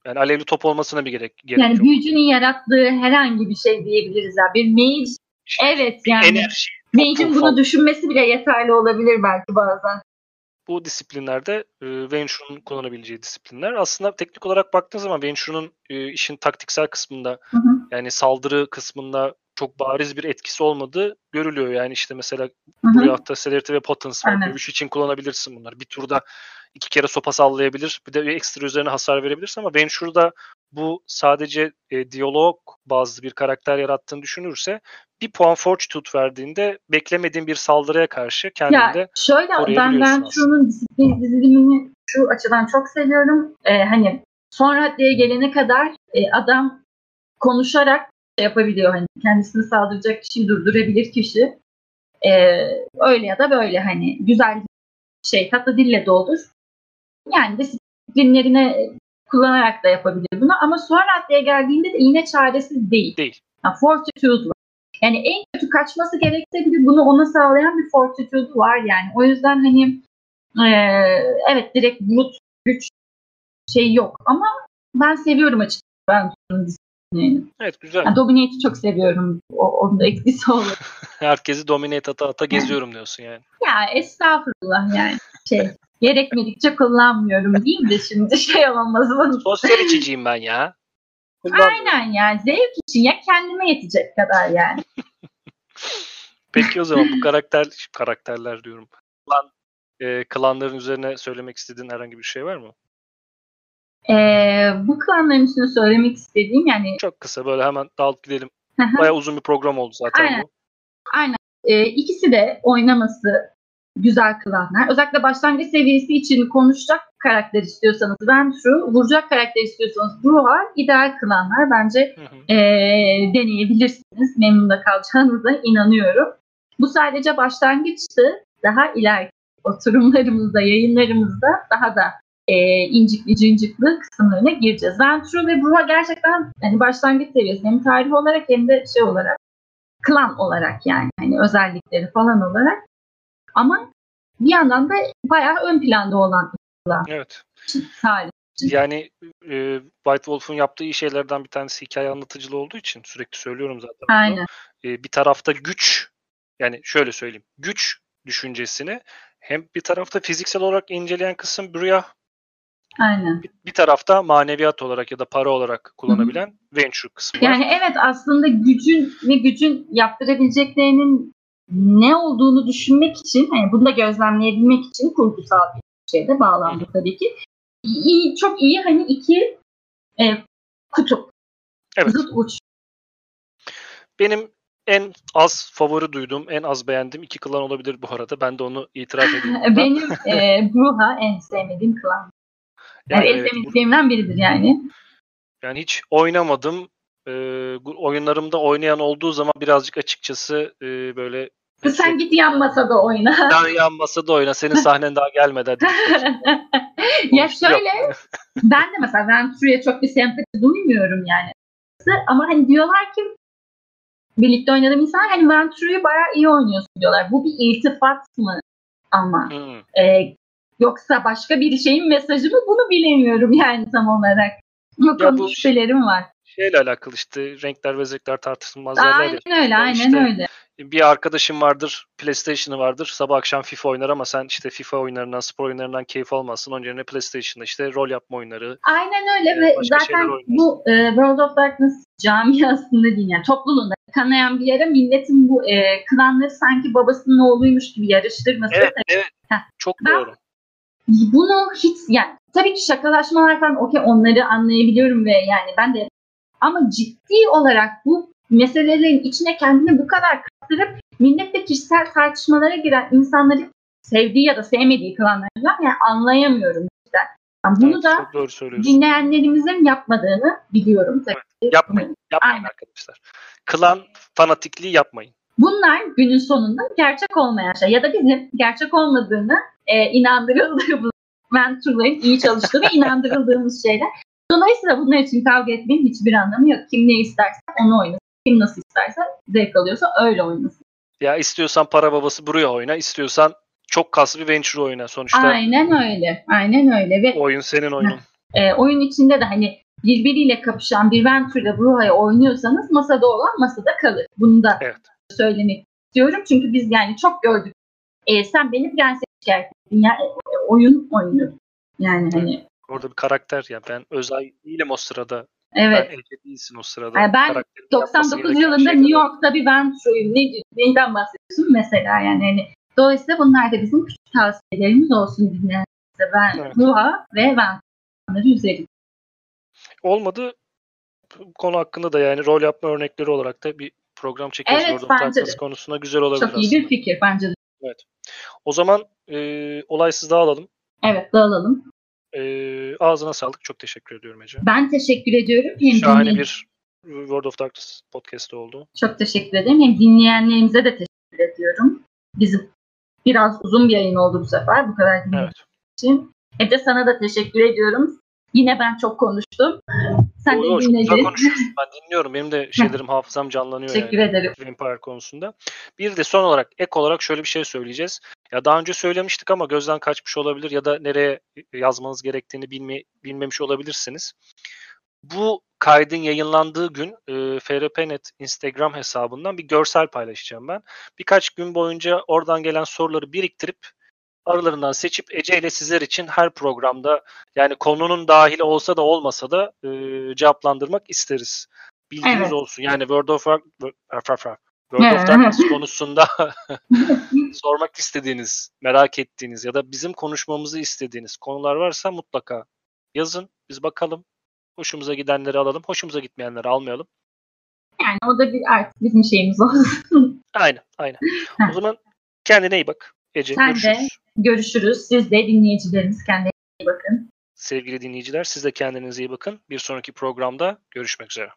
Speaker 1: yani alevli top olmasına bir gerek, gerek
Speaker 2: Yani
Speaker 1: yok.
Speaker 2: büyücünün yarattığı herhangi bir şey diyebiliriz. Yani. Bir mage evet yani.
Speaker 1: Enerji
Speaker 2: Mage'in bunu düşünmesi bile yeterli olabilir belki bazen.
Speaker 1: bu disiplinlerde e, Venture'un kullanabileceği disiplinler. Aslında teknik olarak baktığın zaman Venture'un e, işin taktiksel kısmında
Speaker 2: Hı hı.
Speaker 1: yani saldırı kısmında çok bariz bir etkisi olmadığı görülüyor. Yani işte mesela
Speaker 2: Hı hı.
Speaker 1: buraya hatta Celerity ve Potence var. Dövüş için kullanabilirsin bunları. Bir turda iki kere sopa sallayabilir. Bir de ekstra üzerine hasar verebilirsin ama Venture'da bu sadece e, diyalog bazlı bir karakter yarattığını düşünürse bir puan Fortitude verdiğinde beklemediğin bir saldırıya karşı kendini
Speaker 2: Ya şöyle ben ben şunun disiplin dizilimini şu açıdan çok seviyorum. Ee, hani son raddeye gelene kadar e, adam konuşarak şey yapabiliyor. Hani kendisini saldıracak kişiyi durdurabilir kişi. Ee, öyle ya da böyle hani güzel şey tatlı dille de olur. Yani disiplinlerine kullanarak da yapabilir bunu. Ama son raddeye geldiğinde de yine çaresiz değil.
Speaker 1: değil.
Speaker 2: Ha, fortitude var. Yani en kötü kaçması gerekse bile bunu ona sağlayan bir fortitude var yani. O yüzden hani eee, evet direkt brut güç şey yok ama ben seviyorum açıkçası ben disiplinini.
Speaker 1: Evet güzel.
Speaker 2: Yani Dominate'i çok seviyorum. O, onun da etkisi olur.
Speaker 1: Herkesi dominate ata ata geziyorum diyorsun yani.
Speaker 2: ya estağfurullah yani. Şey gerekmedikçe kullanmıyorum diyeyim de şimdi şey olmasın.
Speaker 1: Sosyal içiciyim ben ya.
Speaker 2: Aynen yani zevk için ya kendime yetecek kadar yani.
Speaker 1: Peki o zaman bu karakter karakterler diyorum. Klan, e, klanların üzerine söylemek istediğin herhangi bir şey var mı?
Speaker 2: Ee, bu klanların üstüne söylemek istediğim yani
Speaker 1: Çok kısa böyle hemen dalıp gidelim. Bayağı uzun bir program oldu zaten
Speaker 2: Aynen.
Speaker 1: bu.
Speaker 2: e, ikisi de oynaması güzel kılanlar. Özellikle başlangıç seviyesi için konuşacak karakter istiyorsanız Ventru, vuracak karakter istiyorsanız Bruha ideal kılanlar. Bence
Speaker 1: Hı hı.
Speaker 2: e, deneyebilirsiniz. Memnun da kalacağınıza inanıyorum. Bu sadece başlangıçtı. Daha ileriki oturumlarımızda, yayınlarımızda daha da e, incikli cincikli kısımlarına gireceğiz. Ventru ve Bruha gerçekten hani başlangıç seviyesi hem tarih olarak hem de şey olarak klan olarak yani hani özellikleri falan olarak ama bir yandan da bayağı ön planda olan
Speaker 1: Evet.
Speaker 2: tarih.
Speaker 1: Yani e, White Wolf'un yaptığı iyi şeylerden bir tanesi hikaye anlatıcılığı olduğu için sürekli söylüyorum zaten. bunu.
Speaker 2: Aynen.
Speaker 1: E, bir tarafta güç yani şöyle söyleyeyim. Güç düşüncesini hem bir tarafta fiziksel olarak inceleyen kısım Bruya
Speaker 2: Aynen.
Speaker 1: bir, bir tarafta maneviyat olarak ya da para olarak kullanabilen Venture kısmı var.
Speaker 2: Yani evet aslında gücün ve gücün yaptırabileceklerinin ne olduğunu düşünmek için, hani bunu da gözlemleyebilmek için kurgusal bir şeyde bağlandı tabii ki. İyi, çok iyi hani iki e, kutup,
Speaker 1: Evet.
Speaker 2: zıt uç.
Speaker 1: Benim en az favori duyduğum, en az beğendiğim iki klan olabilir bu arada. Ben de onu itiraf edeyim.
Speaker 2: Benim e, Bruha en sevmediğim klan. Yani,
Speaker 1: Yani
Speaker 2: en
Speaker 1: evet,
Speaker 2: sevmediğimden biridir yani.
Speaker 1: Yani hiç oynamadım. Bu oyunlarımda oynayan olduğu zaman birazcık açıkçası e, böyle
Speaker 2: Sen git yan masada oyna.
Speaker 1: Sen yan masada oyna. Senin sahnen daha gelmedi. Hadi.
Speaker 2: ya
Speaker 1: Yok.
Speaker 2: şöyle ben de mesela Venture'ya çok bir sempati duymuyorum yani. Ama hani diyorlar ki birlikte oynadığım insan hani Venture'yu bayağı iyi oynuyorsun diyorlar. Bu bir iltifat mı ama?
Speaker 1: Hmm.
Speaker 2: Ee, yoksa başka bir şeyin mesajı mı bunu bilemiyorum yani tam olarak. Bu
Speaker 1: Ya
Speaker 2: konuda
Speaker 1: bu-
Speaker 2: şüphelerim var.
Speaker 1: Şeyle alakalı işte renkler ve zevkler tartışılmaz derler ya.
Speaker 2: Aynen öyle, aynen
Speaker 1: İşte
Speaker 2: öyle.
Speaker 1: Bir arkadaşım vardır, PlayStation'ı vardır. Sabah akşam FIFA oynar ama sen işte FIFA oyunlarından, spor oyunlarından keyif almazsın. Onun yerine PlayStation'da işte rol yapma oyunları.
Speaker 2: Aynen öyle
Speaker 1: Ee,
Speaker 2: ve zaten bu e, World of Darkness camiasında değil yani topluluğunda kanayan bir yere milletin bu e, klanları sanki babasının oğluymuş gibi yarıştırması.
Speaker 1: Evet, evet.
Speaker 2: Heh.
Speaker 1: Çok
Speaker 2: Ben-
Speaker 1: doğru.
Speaker 2: Bunu hiç yani tabii ki şakalaşmalar falan okey onları anlayabiliyorum ve yani ben de ama ciddi olarak bu meselelerin içine kendini bu kadar kaptırıp milletle kişisel tartışmalara giren insanları sevdiği ya da sevmediği klanlarından yani anlayamıyorum cidden. Yani bunu
Speaker 1: Evet,
Speaker 2: da
Speaker 1: doğru
Speaker 2: dinleyenlerimizin yapmadığını biliyorum tabii. ki.
Speaker 1: Yapmayın. Yapmayın
Speaker 2: Aynen.
Speaker 1: arkadaşlar. Klan fanatikliği yapmayın.
Speaker 2: Bunlar günün sonunda gerçek olmayan şey ya da bizim gerçek olmadığını e, inandırıldığımız mentorların iyi çalıştığı ve inandırıldığımız şeyler. Dolayısıyla bunlar için kavga etmenin hiçbir anlamı yok. Kim ne isterse onu oynasın. Kim nasıl isterse zevk alıyorsa öyle oynasın.
Speaker 1: Ya istiyorsan para babası buraya oyna, istiyorsan çok kaslı bir venture oyna. Sonuçta
Speaker 2: Aynen öyle. Aynen öyle ve
Speaker 1: oyun senin oyunun.
Speaker 2: e, oyun içinde de hani birbiriyle kapışan bir Venture ile Bruha'yı oynuyorsanız masada olan masada kalır. Bunu da
Speaker 1: Evet.
Speaker 2: söylemek istiyorum. Çünkü biz yani çok gördük. E, sen beni prenses şikayet ettin ya. E, e, oyun oynuyor. Yani hani
Speaker 1: Orada bir karakter ya. Ben özel değilim o sırada.
Speaker 2: evet.
Speaker 1: Ben Ece değilsin o sırada.
Speaker 2: Yani ben
Speaker 1: Karakterin yapması
Speaker 2: 99
Speaker 1: gereken
Speaker 2: yılında
Speaker 1: şeyler
Speaker 2: New. York'ta bir Venture'yum. Ne, neyden bahsediyorsun mesela yani hani dolayısıyla bunlar da bizim küçük tavsiyelerimiz olsun dinleyenlerimize. Ben
Speaker 1: Evet.
Speaker 2: Ve Venture'ları üzerinde.
Speaker 1: Olmadı. Konu hakkında da yani rol yapma örnekleri olarak da bir program çekeriz.
Speaker 2: Evet,
Speaker 1: of
Speaker 2: bence
Speaker 1: konusunda güzel olabilir
Speaker 2: Çok iyi
Speaker 1: aslında.
Speaker 2: bir fikir bence de.
Speaker 1: O zaman e, olaysız dağılalım.
Speaker 2: Evet dağılalım.
Speaker 1: E, ağzına sağlık. Çok teşekkür ediyorum Ece.
Speaker 2: Ben teşekkür ediyorum. Hem
Speaker 1: Şahane
Speaker 2: dinleyen-
Speaker 1: bir World of Darkness podcast'ı oldu.
Speaker 2: Çok teşekkür ederim. Hem dinleyenlerimize de teşekkür ediyorum. Bizim biraz uzun bir yayın oldu bu sefer. Bu kadar dinleyen
Speaker 1: Evet.
Speaker 2: için. De sana da teşekkür ediyorum. Yine ben çok konuştum. Sen
Speaker 1: Yo,
Speaker 2: de dinledin.
Speaker 1: Ben dinliyorum. Benim de şeylerim hafızam canlanıyor
Speaker 2: Teşekkür
Speaker 1: yani.
Speaker 2: ederim.
Speaker 1: Vampire konusunda. Bir de son olarak ek olarak şöyle bir şey söyleyeceğiz. Ya daha önce söylemiştik ama gözden kaçmış olabilir ya da nereye yazmanız gerektiğini bilme, bilmemiş olabilirsiniz. Bu kaydın yayınlandığı gün e, FRP.net Instagram hesabından bir görsel paylaşacağım ben. Birkaç gün boyunca oradan gelen soruları biriktirip aralarından seçip Ece ile sizler için her programda yani konunun dahili olsa da olmasa da e, cevaplandırmak isteriz. Bilginiz
Speaker 2: Evet.
Speaker 1: olsun. Yani World of War- World of Darkness konusunda sormak istediğiniz, merak ettiğiniz ya da bizim konuşmamızı istediğiniz konular varsa mutlaka yazın. Biz bakalım. Hoşumuza gidenleri alalım. Hoşumuza gitmeyenleri almayalım.
Speaker 2: Yani o da bir artık bizim şeyimiz olsun.
Speaker 1: Aynen, aynen. O zaman kendine iyi bak. Ece
Speaker 2: Sen de.
Speaker 1: görüşürüz.
Speaker 2: Görüşürüz. Siz de dinleyicilerimiz kendinize iyi bakın.
Speaker 1: Sevgili dinleyiciler siz de kendinize iyi bakın. Bir sonraki programda görüşmek üzere.